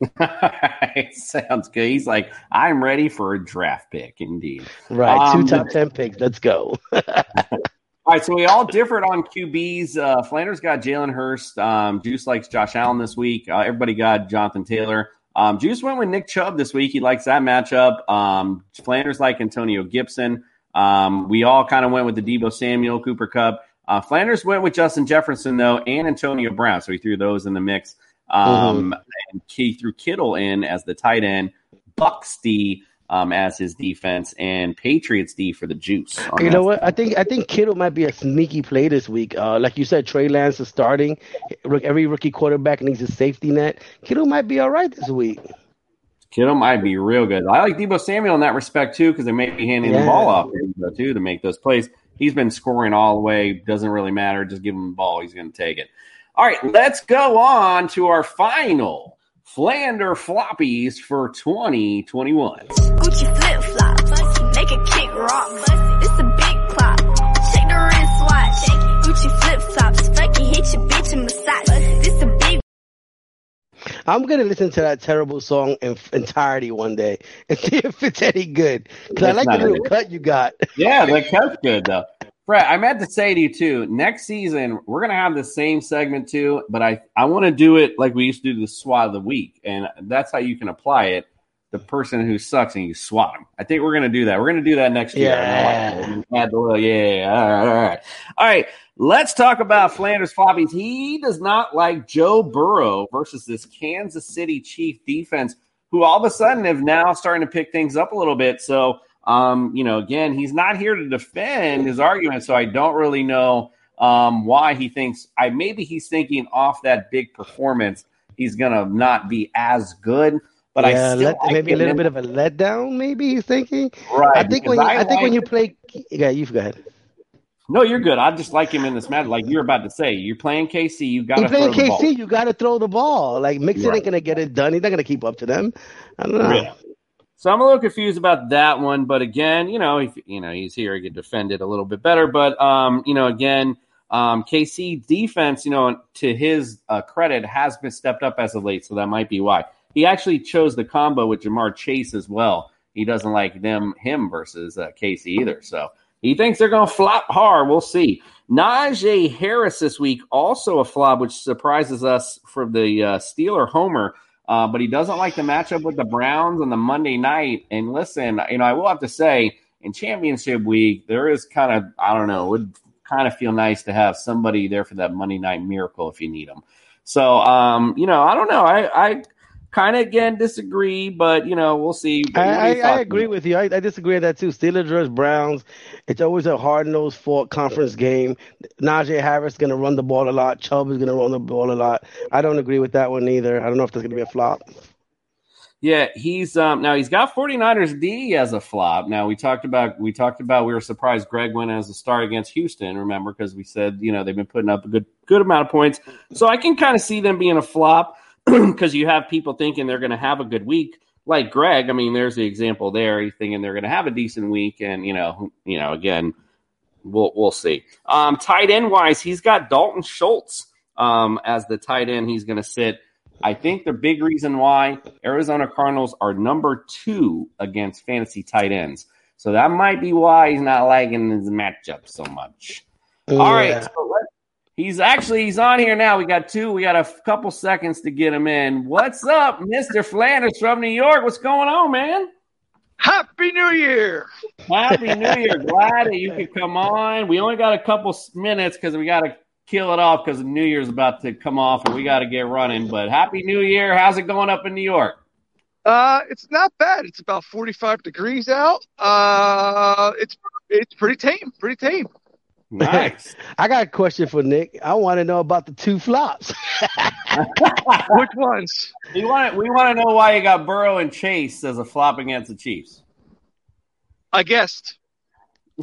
Sounds good. He's like, I'm ready for a draft pick, indeed. Right. Um, Two top 10 picks. Let's go. All right, so we all differed on QBs. Uh, Flanders got Jalen Hurts. Um, Juice likes Josh Allen this week. Uh, everybody got Jonathan Taylor. Um, Juice went with Nick Chubb this week. He likes that matchup. Um, Flanders like Antonio Gibson. Um, we all kind of went with the Deebo Samuel, Cooper Kupp. Uh, Flanders went with Justin Jefferson though, and Antonio Brown. So he threw those in the mix. Um, and he threw Kittle in as the tight end, Bucs D um, as his defense, and Patriots D for the juice. You know what? I think I think Kittle might be a sneaky play this week. Uh, like you said, Trey Lance is starting. Every rookie quarterback needs a safety net. Kittle might be all right this week. Kittle might be real good. I like Deebo Samuel in that respect too, because they may be handing the ball off to too to make those plays. He's been scoring all the way. Doesn't really matter. Just give him the ball. He's going to take it. All right, let's go on to our final Flander floppies for 2021. Gucci flip flops, make a kick rock. This a big clock. Check the wristwatch. Gucci flip flops, fuck hit your bitch and massage. This a big I'm gonna listen to that terrible song in entirety one day and see if it's any good. Because I like the not little good. cut you got. Yeah, the cut's good though. Brett, I meant to say to you too. Next season, we're gonna have the same segment too, but I I want to do it like we used to do the SWAT of the week, and that's how you can apply it. The person who sucks and you swat them. I think we're gonna do that. We're gonna do that next year. Yeah. Add the little, yeah. All right, all right. All right. Let's talk about Flanders Floppies. He does not like Joe Burrow versus this Kansas City Chief defense, who all of a sudden have now starting to pick things up a little bit. So, um, you know, again, he's not here to defend his argument. So I don't really know um, why he thinks I maybe he's thinking off that big performance, he's gonna not be as good. But I still let, like maybe a little in- bit of a letdown. Maybe he's thinking. Right, I think when you, I I, think when you play. Yeah, you go ahead. No, you're good. I just like him in this match. Like you're about to say, you're playing KC. You got to throw playing the ball. KC, you got to throw the ball. Like Mixon Right. ain't gonna get it done. He's not gonna keep up to them. I don't know. Yeah. So I'm a little confused about that one, but again, you know, if you know he's here, he could defend it a little bit better. But um, you know, again, um, KC defense, you know, to his uh, credit, has been stepped up as of late, so that might be why he actually chose the combo with Ja'Marr Chase as well. He doesn't like them him versus uh, KC either, so he thinks they're going to flop hard. We'll see. Najee Harris this week also a flop, which surprises us for the uh, Steeler homer. Uh, but he doesn't like the matchup with the Browns on the Monday night. And listen, you know, I will have to say, in championship week, there is kind of, I don't know, it would kind of feel nice to have somebody there for that Monday night miracle if you need them. So, um, you know, I don't know. I, I kind of again disagree, but you know, we'll see. I, I, I agree with you. I, I disagree with that too. Steelers versus Browns. It's always a hard nosed fought conference game. Najee Harris is going to run the ball a lot. Chubb is going to run the ball a lot. I don't agree with that one either. I don't know if there's going to be a flop. Yeah, he's um now he's got 49ers D as a flop. Now we talked about we talked about we were surprised Greg went as a star against Houston, remember, because we said, you know, they've been putting up a good good amount of points. So I can kind of see them being a flop because you have people thinking they're gonna have a good week. Like Greg, I mean, there's the example there. He's thinking they're gonna have a decent week, and you know, you know, again, we'll we'll see. Um, tight end wise, he's got Dalton Schultz um, as the tight end. He's going to sit. I think the big reason why Arizona Cardinals are number two against fantasy tight ends, so that might be why he's not liking his matchup so much. All right, so he's actually he's on here now. We got two. We got a couple seconds to get him in. What's up, Mister Flanders from New York? What's going on, man? Happy New Year! Happy New Year! Glad that you could come on. We only got a couple minutes because we got to kill it off because New Year's about to come off and we got to get running. But Happy New Year! How's it going up in New York? Uh, it's not bad. It's about 45 degrees out. Uh, it's it's pretty tame. Pretty tame. Nice. I got a question for Nick. I want to know about the two flops. Which ones? We want we want to know why you got Burrow and Chase as a flop against the Chiefs. I guessed.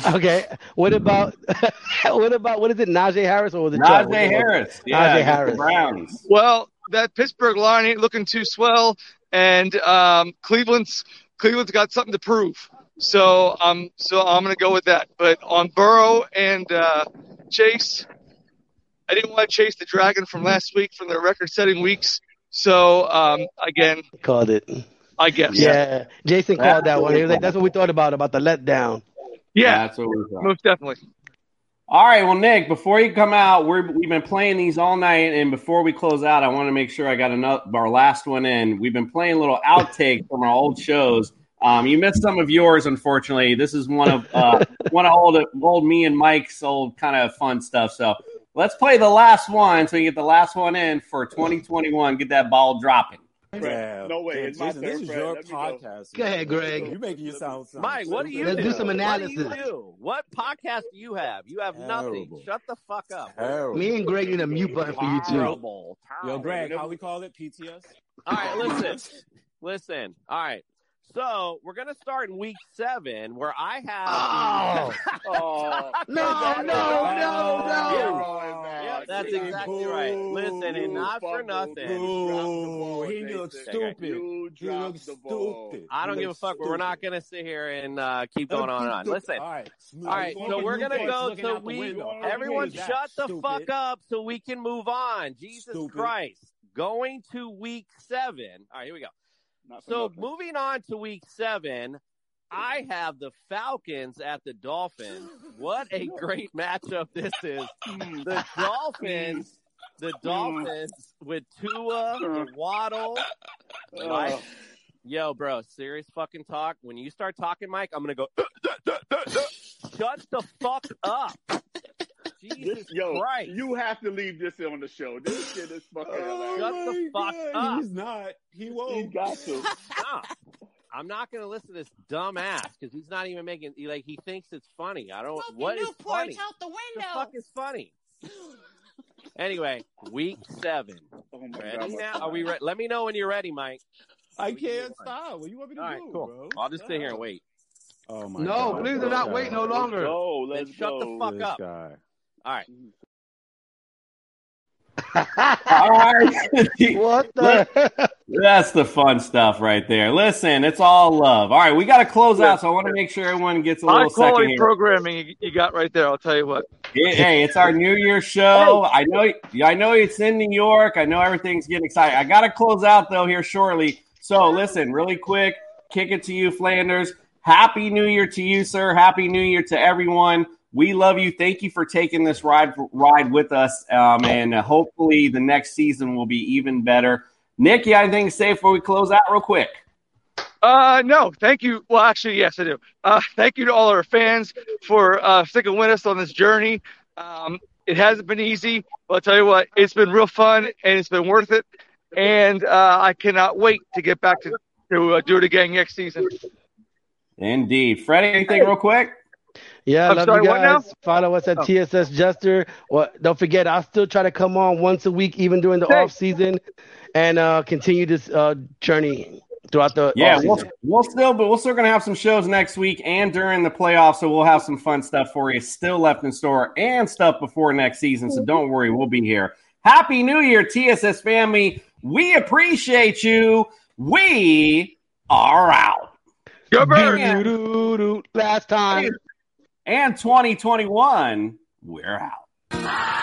okay. What about what about what is it? Najee Harris or was it Chubb? Najee Harris, yeah, Najee Harris. Browns. Well, that Pittsburgh line ain't looking too swell, and um, Cleveland's Cleveland's got something to prove. So um, so I'm gonna go with that. But on Burrow and uh, Chase, I didn't want to chase the dragon from last week from their record-setting weeks. So um, again, Called it. I guess. Yeah, Jason called that one. He was like, "That's what we thought about about the letdown." Yeah, that's what we thought. most definitely. All right, well, Nick, before you come out, we're, we've been playing these all night, and before we close out, I want to make sure I got another our last one in. We've been playing little outtakes from our old shows. Um, you missed some of yours, unfortunately. This is one of uh, one of old old me and Mike's old kind of fun stuff. So let's play the last one, so you get the last one in for 2021. Get that ball dropping. Fred, No way, Fred, it's Jason, this is Fred. your Let me go. podcast. Go ahead, Greg. You're making you sound, sound Mike, what do you Let's do? do some What do analysis. you do? What podcast do you have? You have nothing. Shut the fuck up. Terrible. Me and Greg need a mute button for you too. Terrible. Yo, Greg, how we call it? PTS? All right, listen. listen. All right. So we're gonna start in week seven, where I have. Oh, No, no, no, no. Yeah, that's exactly right. Listen, and not for nothing. Ooh, he looks stupid. You He looks stupid. I don't give a looks fuck, but we're not gonna sit here and uh, keep going on and on. Listen. All right. All right, so we're gonna go to week. Everyone, shut the stupid? fuck up so we can move on. Jesus Stupid. Christ, going to week seven. All right, here we go. Not So nothing. moving on to week seven, I have the Falcons at the Dolphins. What a great matchup this is. The Dolphins, the Dolphins with Tua, Waddle. Mike, yo, bro, serious fucking talk. When you start talking, Mike, I'm gonna go. Shut the fuck up. Jesus This, yo, Christ. you have to leave this on the show. This shit is fucking oh hilarious. Shut the fuck God, up. He's not. He won't. He got to. No. I'm not going to listen to this dumb ass because he's not even making he, like he thinks it's funny. I don't. What is funny? out the window. The fuck is funny? Anyway, week seven. Oh my Ready God, now? Are we ready? Let me know when you're ready, Mike. I We can can't move on. stop. What do you want me to All right, do, cool. bro? I'll just sit here and wait. Oh my No, God, please do not wait no Let's longer. go. Let's shut go. the fuck This up. guy. All right. All right. What the? That's the fun stuff right there. Listen, it's all love. All right, we got to close out, so I want to make sure everyone gets a High little second quality here. programming you, you got right there. I'll tell you what. Hey, hey, it's our New Year show. I know, I know it's in New York. I know everything's getting excited. I got to close out though here shortly. So listen, really quick, kick it to you, Flanders. Happy New Year to you, sir. Happy New Year to everyone. We love you. Thank you for taking this ride ride with us, um, and uh, hopefully the next season will be even better. Nick, you have anything to say before we close out, real quick? Uh, no, thank you. Well, actually, yes, I do. Uh, thank you to all our fans for uh, sticking with us on this journey. Um, it hasn't been easy, but I'll tell you what, it's been real fun and it's been worth it. And uh, I cannot wait to get back to, to uh, do it again next season. Indeed, Freddie, anything real quick? Yeah, I'm love sorry, you guys. Follow us at Oh. TSS Jester. Well, don't forget, I'll still try to come on once a week, even during the Hey. off season, and uh, continue this uh, journey throughout the Yeah, we'll, we'll still, but we're still going to have some shows next week and during the playoffs. So we'll have some fun stuff for you still left in store and stuff before next season. So don't worry, we'll be here. Happy New Year, TSS family. We appreciate you. We are out. Go Birds! Doo-doo-doo-doo. Last time. And 2021, we're out.